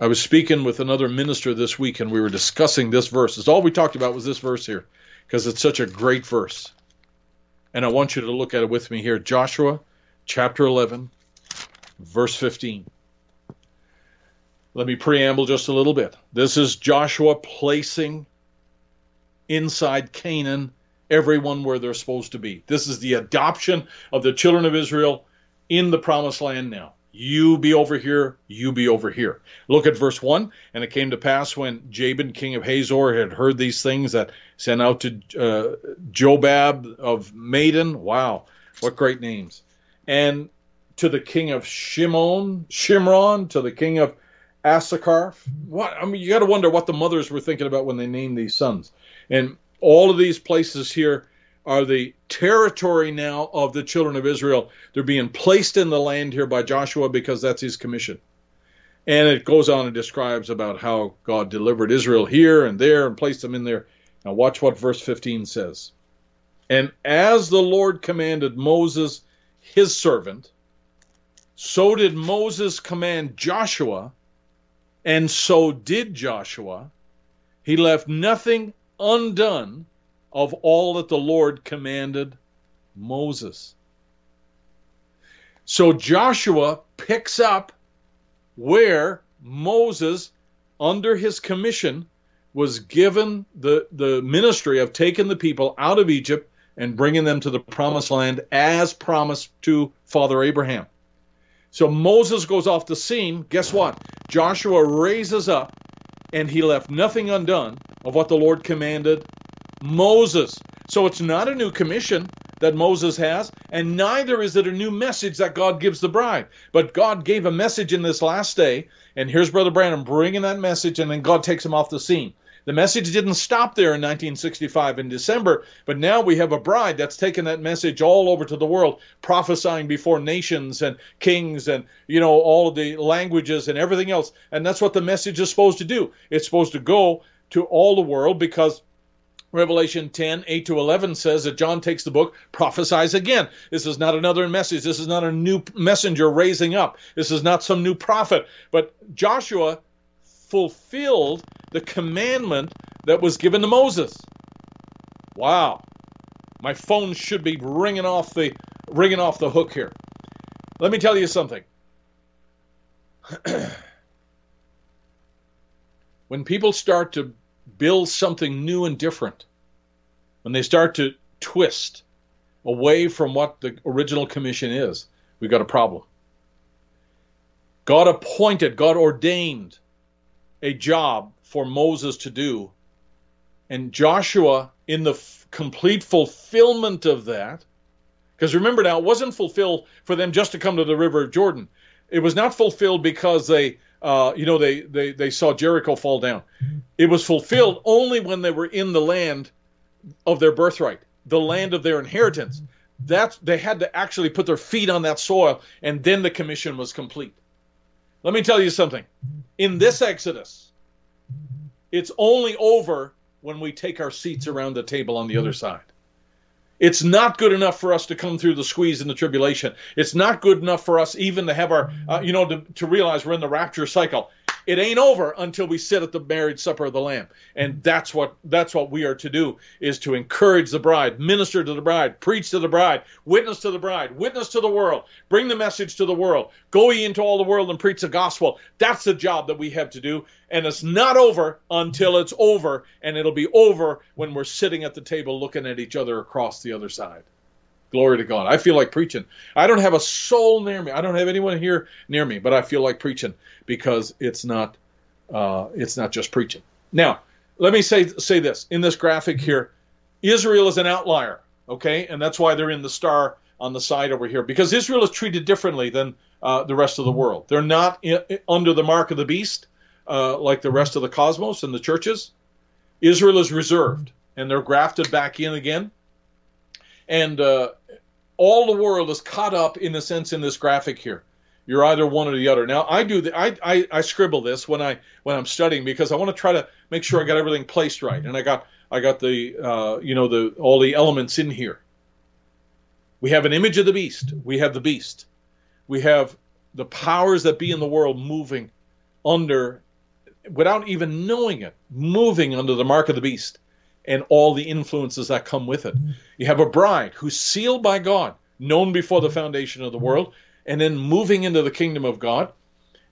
Speaker 2: I was speaking with another minister this week, and we were discussing this verse. It's all we talked about was this verse here, because it's such a great verse. And I want you to look at it with me here. Joshua chapter 11, verse 15. Let me preamble just a little bit. This is Joshua placing inside Canaan everyone where they're supposed to be. This is the adoption of the children of Israel in the promised land now. You be over here, you be over here. Look at verse 1. And it came to pass when Jabin, king of Hazor, had heard these things that sent out to uh, Jobab of Madon. Wow, what great names. And to the king of Shimon, Shimron, to the king of Issachar. What I mean, you got to wonder what the mothers were thinking about when they named these sons. And all of these places here are the territory now of the children of Israel. They're being placed in the land here by Joshua because that's his commission. And it goes on and describes about how God delivered Israel here and there and placed them in there. Now watch what verse 15 says. And as the Lord commanded Moses, his servant, so did Moses command Joshua, and so did Joshua. He left nothing undone of all that the Lord commanded Moses. So Joshua picks up where Moses, under his commission, was given the, the ministry of taking the people out of Egypt and bringing them to the promised land as promised to Father Abraham. So Moses goes off the scene. Guess what? Joshua raises up and he left nothing undone of what the Lord commanded Moses. So it's not a new commission that Moses has, and neither is it a new message that God gives the bride. But God gave a message in this last day, and here's Brother Branham bringing that message, and then God takes him off the scene. The message didn't stop there in 1965 in December, but now we have a bride that's taken that message all over to the world, prophesying before nations and kings and, you know, all the languages and everything else. And that's what the message is supposed to do. It's supposed to go to all the world because Revelation 10, 8 to 11 says that John takes the book, prophesies again. This is not another message. This is not a new messenger raising up. This is not some new prophet. But Joshua fulfilled the commandment that was given to Moses. Wow. My phone should be ringing off the ringing off the hook here. Let me tell you something. [CLEARS THROAT] when people start to build something new and different, when they start to twist away from what the original commission is, we've got a problem. God appointed, God ordained a job for Moses to do. And Joshua, in the f- complete fulfillment of that, because remember now, it wasn't fulfilled for them just to come to the river of Jordan. It was not fulfilled because they, uh, you know, they, they, they saw Jericho fall down. It was fulfilled only when they were in the land of their birthright, the land of their inheritance. That's they had to actually put their feet on that soil, and then the commission was complete. Let me tell you something. In this Exodus, it's only over when we take our seats around the table on the other side. It's not good enough for us to come through the squeeze and the tribulation. It's not good enough for us even to have our, uh, you know, to, to realize we're in the rapture cycle. It ain't over until we sit at the marriage supper of the Lamb, and mm-hmm. that's what that's what we are to do: is to encourage the bride, minister to the bride, preach to the bride, witness to the bride, witness to the world, bring the message to the world, go ye into all the world and preach the gospel. That's the job that we have to do, and it's not over until it's over, and it'll be over when we're sitting at the table looking at each other across the other side. Glory to God. I feel like preaching. I don't have a soul near me. I don't have anyone here near me, but I feel like preaching because it's not uh, it's not just preaching. Now, let me say say this in this graphic here. Israel is an outlier, okay, and that's why they're in the star on the side over here because Israel is treated differently than uh, the rest of the world. They're not in, under the mark of the beast uh, like the rest of the cosmos and the churches. Israel is reserved, and they're grafted back in again and uh, all the world is caught up in a sense in this graphic here. You're either one or the other. Now I do the, I, I I scribble this when I when I'm studying because I want to try to make sure I got everything placed right, and I got I got the uh, you know the all the elements in here. We have an image of the beast. We have the beast. We have the powers that be in the world moving under, without even knowing it, moving under the mark of the beast and all the influences that come with it. You have a bride who's sealed by God, known before the foundation of the world, and then moving into the kingdom of God,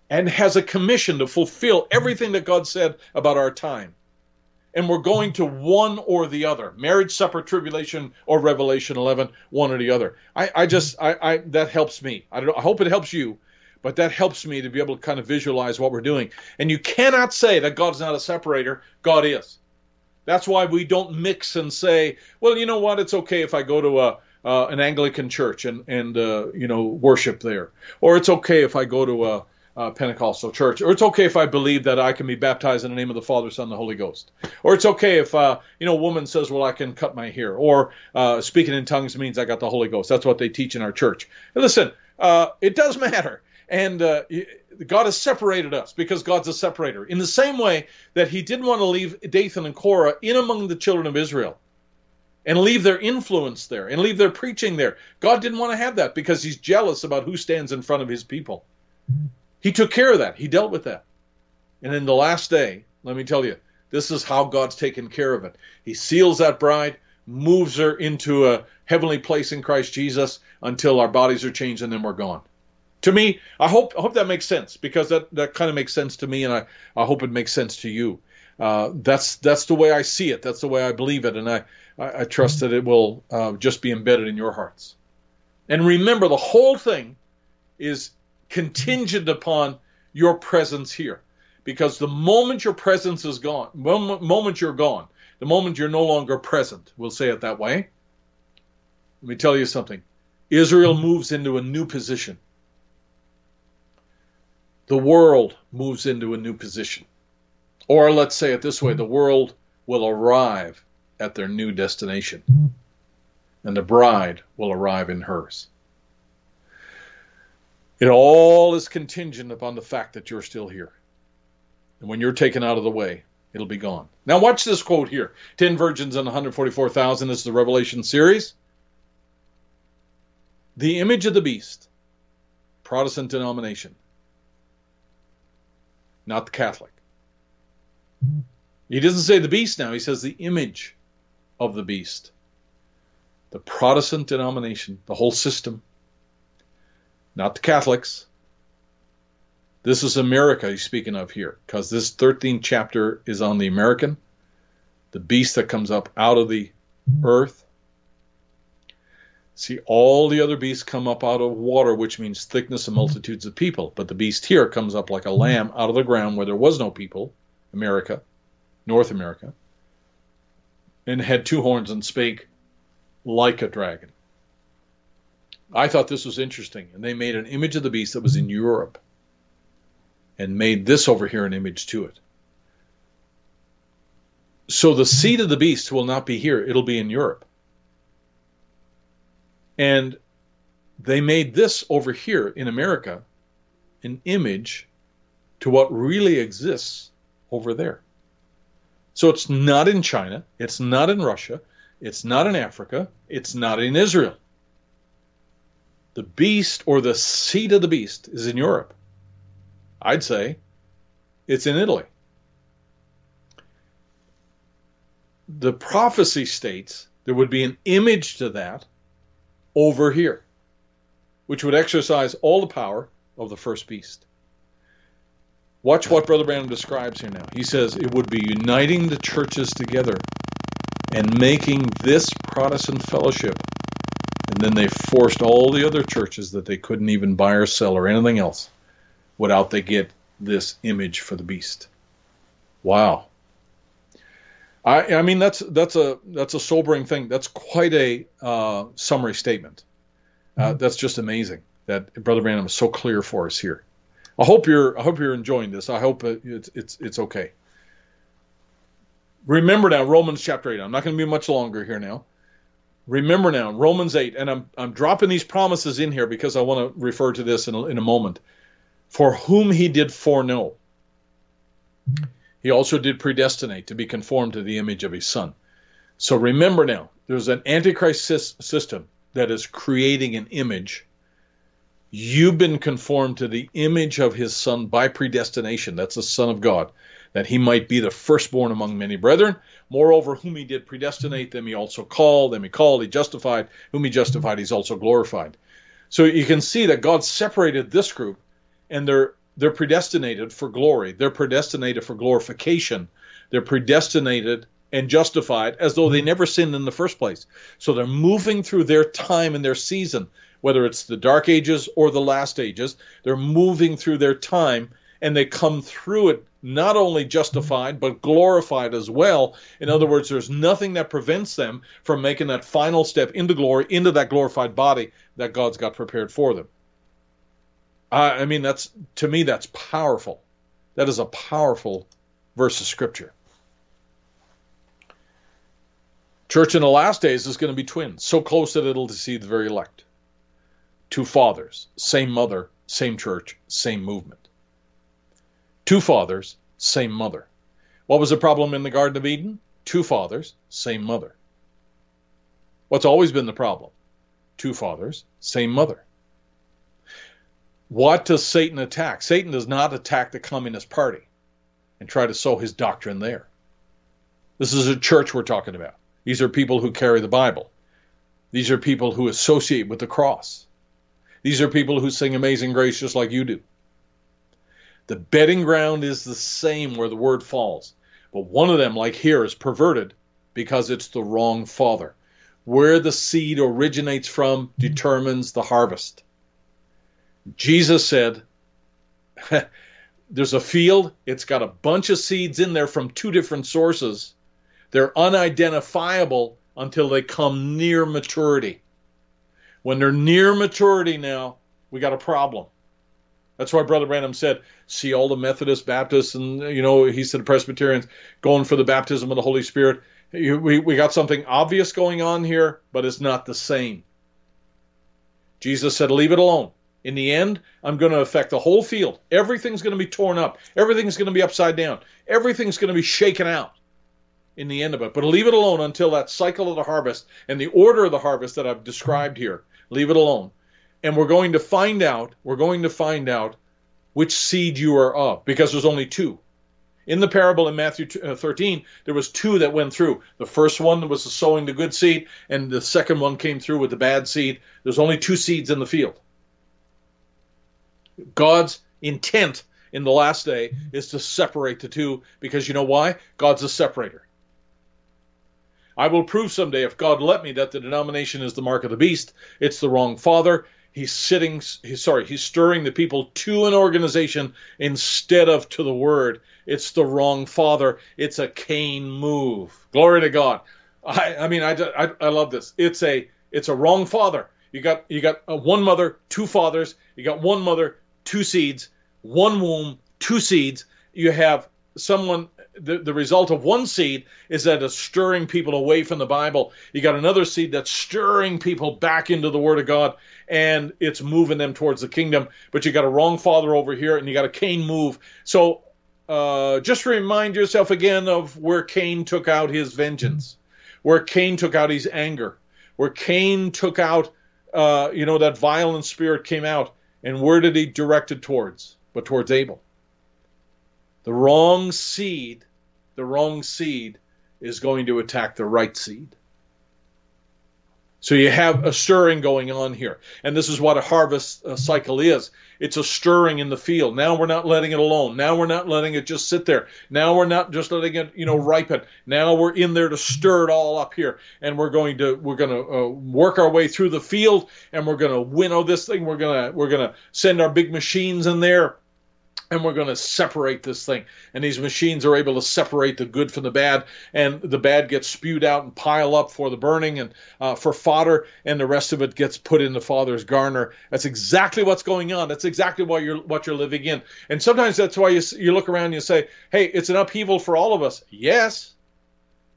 Speaker 2: and has a commission to fulfill everything that God said about our time. And we're going to one or the other marriage, supper, tribulation, or Revelation 11, one or the other. I, I just, I, I, that helps me. I, don't, I hope it helps you, but that helps me to be able to kind of visualize what we're doing. And you cannot say that God's not a separator, God is. That's why we don't mix and say, well, you know what, it's okay if I go to a uh, an Anglican church and and uh, you know worship there, or it's okay if I go to a, a, Pentecostal church, or it's okay if I believe that I can be baptized in the name of the Father, Son, and the Holy Ghost, or it's okay if uh, you know a woman says, well, I can cut my hair, or uh, speaking in tongues means I got the Holy Ghost. That's what they teach in our church. And listen, uh, it does matter, and uh, God has separated us because God's a separator. In the same way that He didn't want to leave Dathan and Korah in among the children of Israel and leave their influence there and leave their preaching there. God didn't want to have that because He's jealous about who stands in front of His people. He took care of that, He dealt with that. And in the last day, let me tell you, this is how God's taken care of it. He seals that bride, moves her into a heavenly place in Christ Jesus until our bodies are changed and then we're gone to me, I hope I hope that makes sense because that, that kind of makes sense to me, and I, I hope it makes sense to you. Uh, that's that's the way I see it. That's the way I believe it, and I I, I trust that it will uh, just be embedded in your hearts. And remember, the whole thing is contingent upon your presence here, because the moment your presence is gone, moment, moment you're gone, the moment you're no longer present, we'll say it that way. Let me tell you something. Israel moves into a new position the world moves into a new position. Or let's say it this way the world will arrive at their new destination, and the bride will arrive in hers. It all is contingent upon the fact that you're still here. And when you're taken out of the way, it'll be gone. Now, watch this quote here 10 virgins and 144,000 is the Revelation series. The image of the beast, Protestant denomination, not the Catholic. He doesn't say the beast now, he says the image of the beast. The Protestant denomination, the whole system, not the Catholics. This is America he's speaking of here, because this 13th chapter is on the American, the beast that comes up out of the earth. See, all the other beasts come up out of water, which means thickness and mm-hmm. multitudes of people. But the beast here comes up like a mm-hmm. lamb out of the ground where there was no people, America, North America, and had two horns and spake like a dragon. I thought this was interesting. And they made an image of the beast that was in mm-hmm. Europe and made this over here an image to it. So the seed of the beast will not be here, it'll be in Europe. And they made this over here in America an image to what really exists over there. So it's not in China, it's not in Russia, it's not in Africa, it's not in Israel. The beast or the seed of the beast is in Europe. I'd say it's in Italy. The prophecy states there would be an image to that over here, which would exercise all the power of the first beast. Watch what Brother Branham describes here now. He says it would be uniting the churches together and making this Protestant fellowship. And then they forced all the other churches that they couldn't even buy or sell or anything else without they get this image for the beast. Wow. I, I mean that's that's a that's a sobering thing. That's quite a uh, summary statement. Uh, that's just amazing that Brother Branham is so clear for us here. I hope you're I hope you're enjoying this. I hope it's it's it's okay. Remember now Romans chapter 8. I'm not going to be much longer here now. Remember now Romans 8 and I'm I'm dropping these promises in here because I want to refer to this in a, in a moment. For whom he did foreknow he also did predestinate to be conformed to the image of his son. So remember now, there's an antichrist system that is creating an image You've been conformed to the image of his son by predestination. That's the Son of God, that he might be the firstborn among many brethren. Moreover, whom he did predestinate, them he also called. Them he called, he justified. Whom he justified, he's also glorified. So you can see that God separated this group, and they're they're predestinated for glory. They're predestinated for glorification. They're predestinated and justified as though they never sinned in the first place. So they're moving through their time and their season whether it's the Dark Ages or the Last Ages. They're moving through their time and they come through it not only justified but glorified as well. In other words, there's nothing that prevents them from making that final step into glory, into that glorified body that God's got prepared for them. I mean, that's to me that's powerful. That is a powerful verse of scripture. Church in the last days is going to be twins, so close that it'll deceive the very elect two fathers, same mother, same church, same movement. Two fathers, same mother. What was the problem in the Garden of Eden? Two fathers, same mother. What's always been the problem? Two fathers, same mother. What does Satan attack? Satan does not attack the Communist Party and try to sow his doctrine there. This is a church we're talking about. These are people who carry the Bible. These are people who associate with the cross. These are people who sing Amazing Grace just like you do. The bedding ground is the same where the word falls, but one of them, like here, is perverted because it's the wrong father. Where the seed originates from determines the harvest. Jesus said, [LAUGHS] There's a field, it's got a bunch of seeds in there from two different sources. They're unidentifiable until they come near maturity. When they're near maturity now, we got a problem. That's why Brother Branham said, see all the Methodists, Baptists, and, you know, he said Presbyterians going for the baptism of the Holy Spirit. We, we got something obvious going on here, but it's not the same. Jesus said, leave it alone. In the end, I'm going to affect the whole field. Everything's going to be torn up. Everything's going to be upside down. Everything's going to be shaken out in the end of it. But leave it alone until that cycle of the harvest and the order of the harvest that I've described here Leave it alone. And we're going to find out, we're going to find out which seed you are of, because there's only two. In the parable in Matthew uh, 13, there was two that went through. The first one was the sowing the good seed, and the second one came through with the bad seed. There's only two seeds in the field. God's intent in the last day is to separate the two because you know why? God's a separator. I will prove someday, if God let me, that the denomination is the mark of the beast. It's the wrong father. He's sitting, he's sorry, he's stirring the people to an organization instead of to the word. It's the wrong father. It's a Cain move. Glory to God. I, I mean, I, I, I love this. It's a, it's a wrong father. You got, you got one mother, two fathers. You got one mother, two seeds, one womb, two seeds. You have someone the, the result of one seed is that it's stirring people away from the Bible. You got another seed that's stirring people back into the Word of God, and it's moving them towards the kingdom. But you got a wrong father over here, and you got a Cain move. So uh, just remind yourself again of where Cain took out his vengeance, where Cain took out his anger, where Cain took out, uh, you know, that violent spirit came out, and where did he direct it towards? But towards Abel. The wrong seed, the wrong seed is going to attack the right seed. So you have a stirring going on here. And this is what a harvest uh, cycle is. It's a stirring in the field. Now we're not letting it alone. Now we're not letting it just sit there. Now we're not just letting it, you know, ripen. Now we're in there to stir it all up here. And we're going to we're going to uh, work our way through the field and we're going to winnow this thing. We're going to we're going to send our big machines in there and we're going to separate this thing. And these machines are able to separate the good from the bad, and the bad gets spewed out and pile up for the burning and uh, for fodder, and the rest of it gets put in the Father's garner. That's exactly what's going on. That's exactly what you're what you're living in. And sometimes that's why you you look around and you say, "Hey, it's an upheaval for all of us." Yes,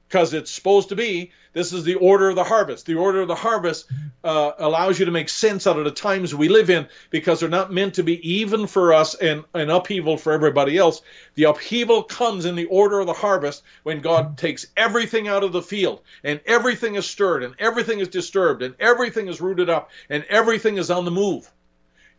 Speaker 2: because it's supposed to be. This is the order of the harvest. The order of the harvest uh, allows you to make sense out of the times we live in because they're not meant to be even for us and an upheaval for everybody else. The upheaval comes in the order of the harvest when God takes everything out of the field and everything is stirred and everything is disturbed and everything is rooted up and everything is on the move.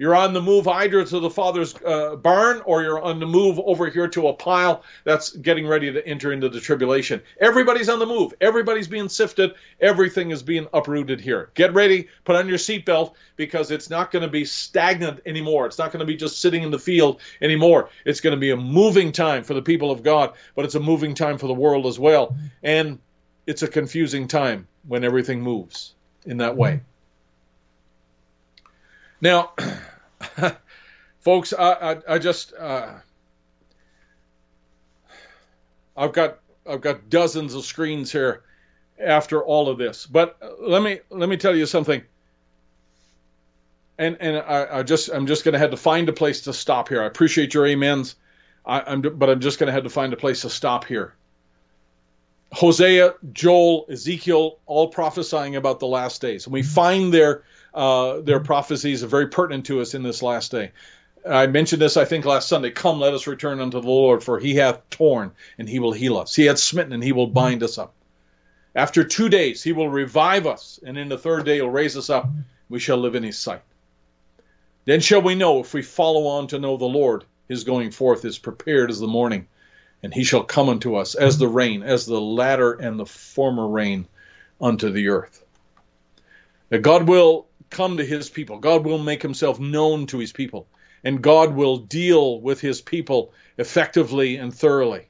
Speaker 2: You're on the move either to the father's uh, barn or you're on the move over here to a pile that's getting ready to enter into the tribulation. Everybody's on the move. Everybody's being sifted. Everything is being uprooted here. Get ready. Put on your seatbelt because it's not going to be stagnant anymore. It's not going to be just sitting in the field anymore. It's going to be a moving time for the people of God, but it's a moving time for the world as well. And it's a confusing time when everything moves in that way. Now, [CLEARS THROAT] [LAUGHS] folks, I, I, I just uh, I've got I've got dozens of screens here after all of this, but let me let me tell you something. And and I, I just I'm just going to have to find a place to stop here. I appreciate your amens, I, am but I'm just going to have to find a place to stop here. Hosea, Joel, Ezekiel, all prophesying about the last days, and we find their uh, their prophecies are very pertinent to us in this last day. I mentioned this, I think, last Sunday. Come, let us return unto the Lord, for he hath torn, and he will heal us. He hath smitten, and he will bind us up. After two days, he will revive us, and in the third day, he'll raise us up. We shall live in his sight. Then shall we know, if we follow on to know the Lord, his going forth is prepared as the morning, and he shall come unto us as the rain, as the latter and the former rain unto the earth. That God will come to his people. God will make himself known to his people. And God will deal with his people effectively and thoroughly.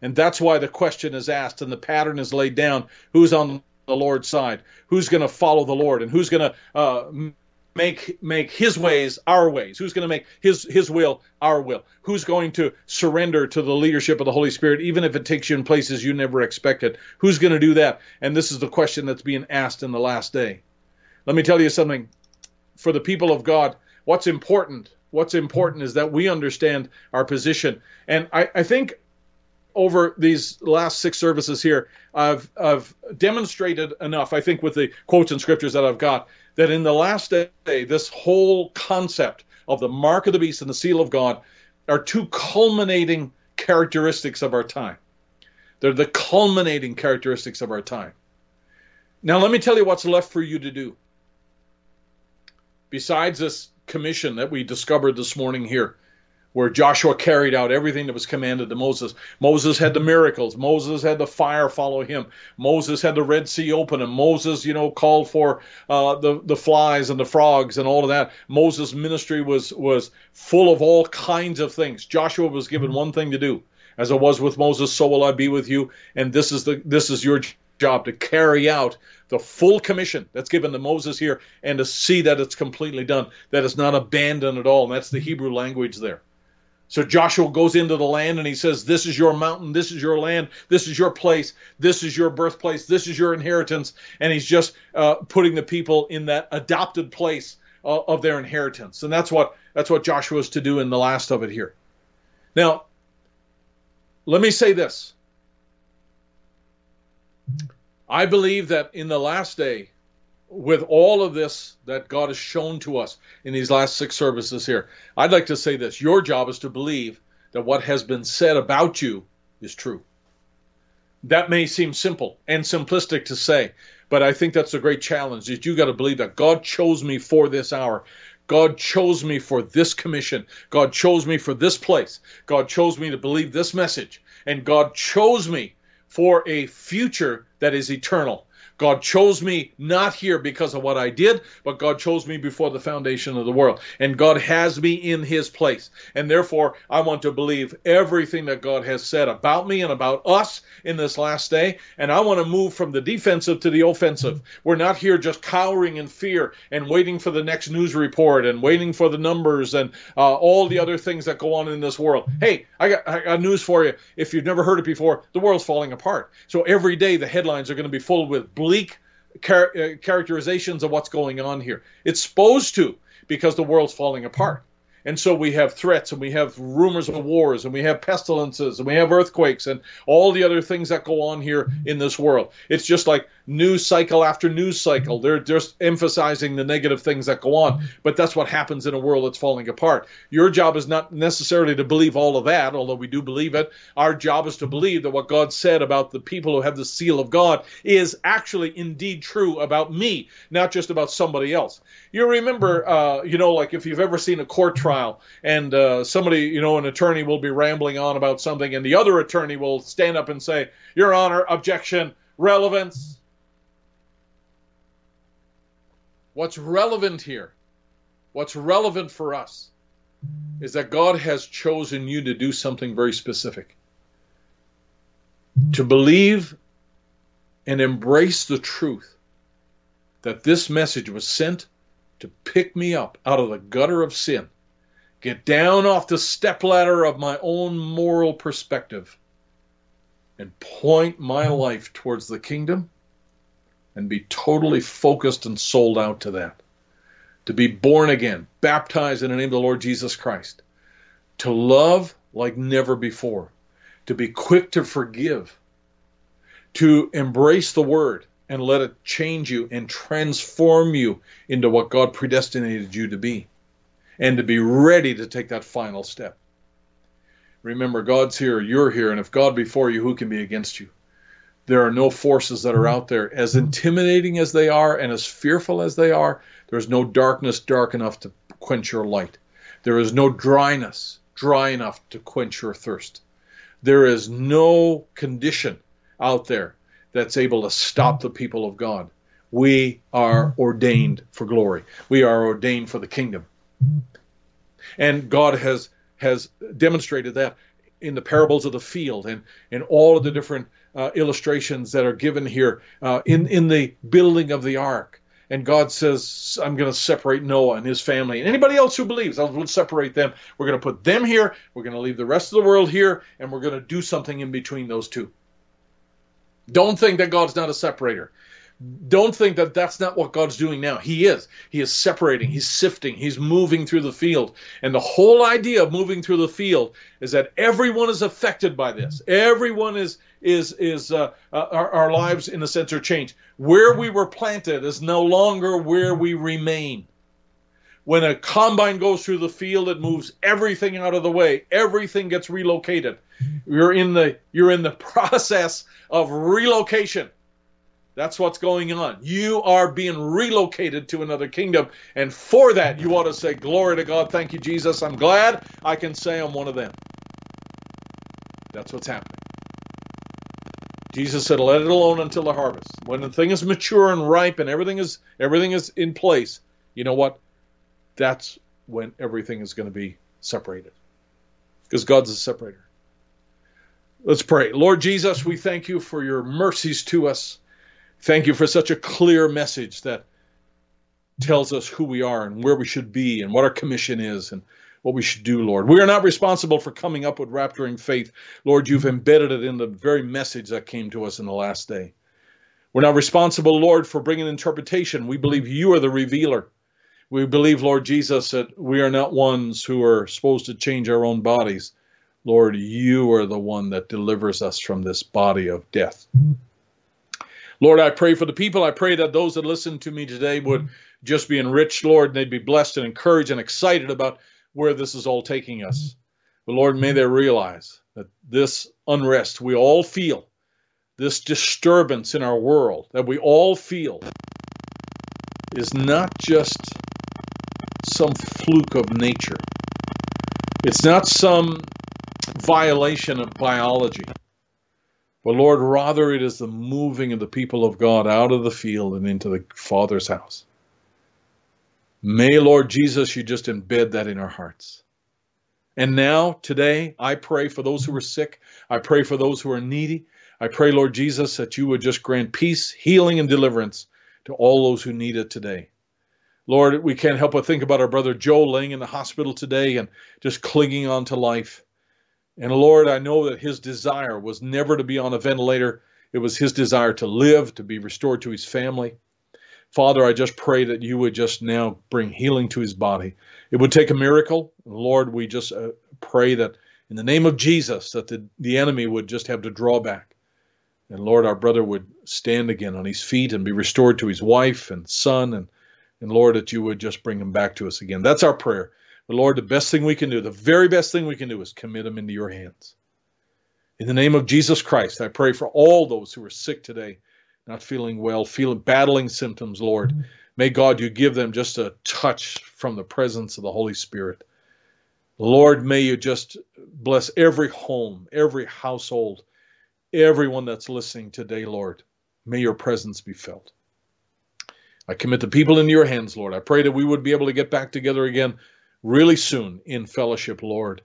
Speaker 2: And that's why the question is asked and the pattern is laid down who's on the Lord's side? Who's going to follow the Lord? And who's going to uh, make make his ways our ways who's going to make his his will our will who's going to surrender to the leadership of the holy spirit even if it takes you in places you never expected who's going to do that and this is the question that's being asked in the last day let me tell you something. For the people of God, what's important? What's important is that we understand our position. And I, I think over these last six services here, I've, I've demonstrated enough, I think, with the quotes and scriptures that I've got, that in the last day, this whole concept of the mark of the beast and the seal of God are two culminating characteristics of our time. They're the culminating characteristics of our time. Now, let me tell you what's left for you to do besides this commission that we discovered this morning here, where Joshua carried out everything that was commanded to Moses. Moses had the miracles. Moses had the fire follow him. Moses had the Red Sea open, and Moses, you know, called for uh, the the flies and the frogs and all of that. Moses' ministry was was full of all kinds of things. Joshua was given one thing to do, as I was with Moses, so will I be with you. And this is the this is your job to carry out the full commission that's given to Moses here and to see that it's completely done, that it's not abandoned at all. And that's the Hebrew language there. So Joshua goes into the land and he says, This is your mountain, this is your land, this is your place, this is your birthplace, this is your inheritance. And he's just uh, putting the people in that adopted place uh, of their inheritance. And that's what that's what Joshua is to do in the last of it here. Now, let me say this. I believe that in the last day, with all of this that God has shown to us in these last six services here, I'd like to say this. Your job is to believe that what has been said about you is true. That may seem simple and simplistic to say, but I think that's a great challenge that you got to believe that God chose me for this hour. God chose me for this commission. God chose me for this place. God chose me to believe this message. And God chose me for a future that is eternal. God chose me not here because of what I did, but God chose me before the foundation of the world. And God has me in his place. And therefore, I want to believe everything that God has said about me and about us in this last day. And I want to move from the defensive to the offensive. We're not here just cowering in fear and waiting for the next news report and waiting for the numbers and uh, all the other things that go on in this world. Hey, I got, I got news for you. If you've never heard it before, the world's falling apart. So every day the headlines are going to be full with bleak char- uh, characterizations of what's going on here. It's supposed to because the world's falling apart. And so we have threats and we have rumors of wars and we have pestilences and we have earthquakes and all the other things that go on here in this world. It's just like news cycle after news cycle. They're just emphasizing the negative things that go on. But that's what happens in a world that's falling apart. Your job is not necessarily to believe all of that, although we do believe it. Our job is to believe that what God said about the people who have the seal of God is actually indeed true about me, not just about somebody else. You remember, uh, you know, like if you've ever seen a court trial and uh, somebody, you know, an attorney will be rambling on about something and the other attorney will stand up and say, Your Honor, objection, relevance What's relevant here, what's relevant for us, is that God has chosen you to do something very specific. To believe and embrace the truth that this message was sent to pick me up out of the gutter of sin, get down off the stepladder of my own moral perspective, and point my mm-hmm. life towards the kingdom and be totally focused and sold out to that. To be born again, baptized in the name of the Lord Jesus Christ. To love like never before. To be quick to forgive. To embrace the word and let it change you and transform you into what God predestinated you to be. And to be ready to take that final step. Remember, God's here, you're here, and if God before you, who can be against you? there are no forces that are out there. As intimidating as they are and as fearful as they are, there's no darkness dark enough to quench your light. There is no dryness dry enough to quench your thirst. There is no condition out there that's able to stop the people of God. We are ordained for glory. We are ordained for the kingdom. And God has has demonstrated that in the parables of the field and in all of the different uh, illustrations that are given here uh, in in the building of the ark. And God says, I'm going to separate Noah and his family and anybody else who believes. I'll separate them. We're going to put them here. We're going to leave the rest of the world here, and we're going to do something in between those two. Don't think that God's not a separator don't think that that's not what God's doing now. He is. He is separating, He's sifting, He's moving through the field. And the whole idea of moving through the field is that everyone is affected by this. Everyone is, is, is, uh, uh, our, our lives in a sense are changed. Where we were planted is no longer where we remain. When a combine goes through the field, it moves everything out of the way. Everything gets relocated. You're in the, you're in the [LAUGHS] process of relocation that's what's going on. You are being relocated to another kingdom. And for that, you ought to say, Glory to God. Thank you, Jesus. I'm glad I can say I'm one of them. That's what's happening. Jesus said, Let it alone until the harvest. When the thing is mature and ripe and everything is everything is in place, you know what? That's when everything is going to be separated. Because God's a separator. Let's pray. Lord Jesus, we thank you for your mercies to us. Thank you for such a clear message that tells us who we are and where we should be and what our commission is and what we should do, Lord. We are not responsible for coming up with rapturing faith. Lord, you've embedded it in the very message that came to us in the last day. We're not responsible, Lord, for bringing interpretation. We believe you are the revealer. We believe, Lord Jesus, that we are not ones who are supposed to change our own bodies, Lord, you are the one that delivers us from this body of death. Lord, I pray for the people. I pray that those that listen to me today would mm-hmm. just be enriched, Lord, and they'd be blessed and encouraged and excited about where this is all taking us. Mm-hmm. But Lord, may they realize that this unrest we all feel, this disturbance in our world that we all feel, is not just some fluke of nature. It's not some violation of biology. But Lord, rather it is the moving of the people of God out of the field and into the Father's house. May, Lord Jesus, you just embed that in our hearts. And now, today, I pray for those who are sick. I pray for those who are needy. I pray, Lord Jesus, that you would just grant peace, healing, and deliverance to all those who need it today. Lord, we can't help but think about our brother Joe laying in the hospital today and just clinging on to life. And Lord, I know that his desire was never to be on a ventilator. It was his desire to live, to be restored to his family. Father, I just pray that you would just now bring healing to his body. It would take a miracle. Lord, we just uh, pray that in the name of Jesus, that the, the enemy would just have to draw back. And Lord, our brother would stand again on his feet and be restored to his wife and son. And, and Lord, that you would just bring him back to us again. That's our prayer. But Lord, the best thing we can do, the very best thing we can do is commit them into your hands. In the name of Jesus Christ, I pray for all those who are sick today, not feeling well, feeling battling symptoms, Lord. May God, you give them just a touch from the presence of the Holy Spirit. Lord, may you just bless every home, every household, everyone that's listening today, Lord. May your presence be felt. I commit the people into your hands, Lord. I pray that we would be able to get back together again really soon in fellowship, Lord,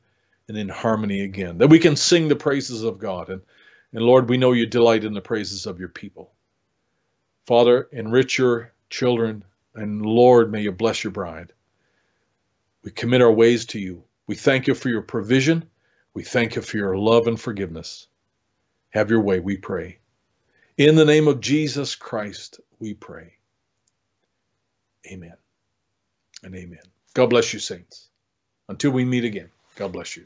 Speaker 2: and in harmony again. That we can sing the praises of God. And, and Lord, we know you delight in the praises of your people. Father, enrich your children, and Lord, may you bless your bride. We commit our ways to you. We thank you for your provision. We thank you for your love and forgiveness. Have your way, we pray. In the name of Jesus Christ, we pray. Amen and amen. God bless you, saints. Until we meet again, God bless you.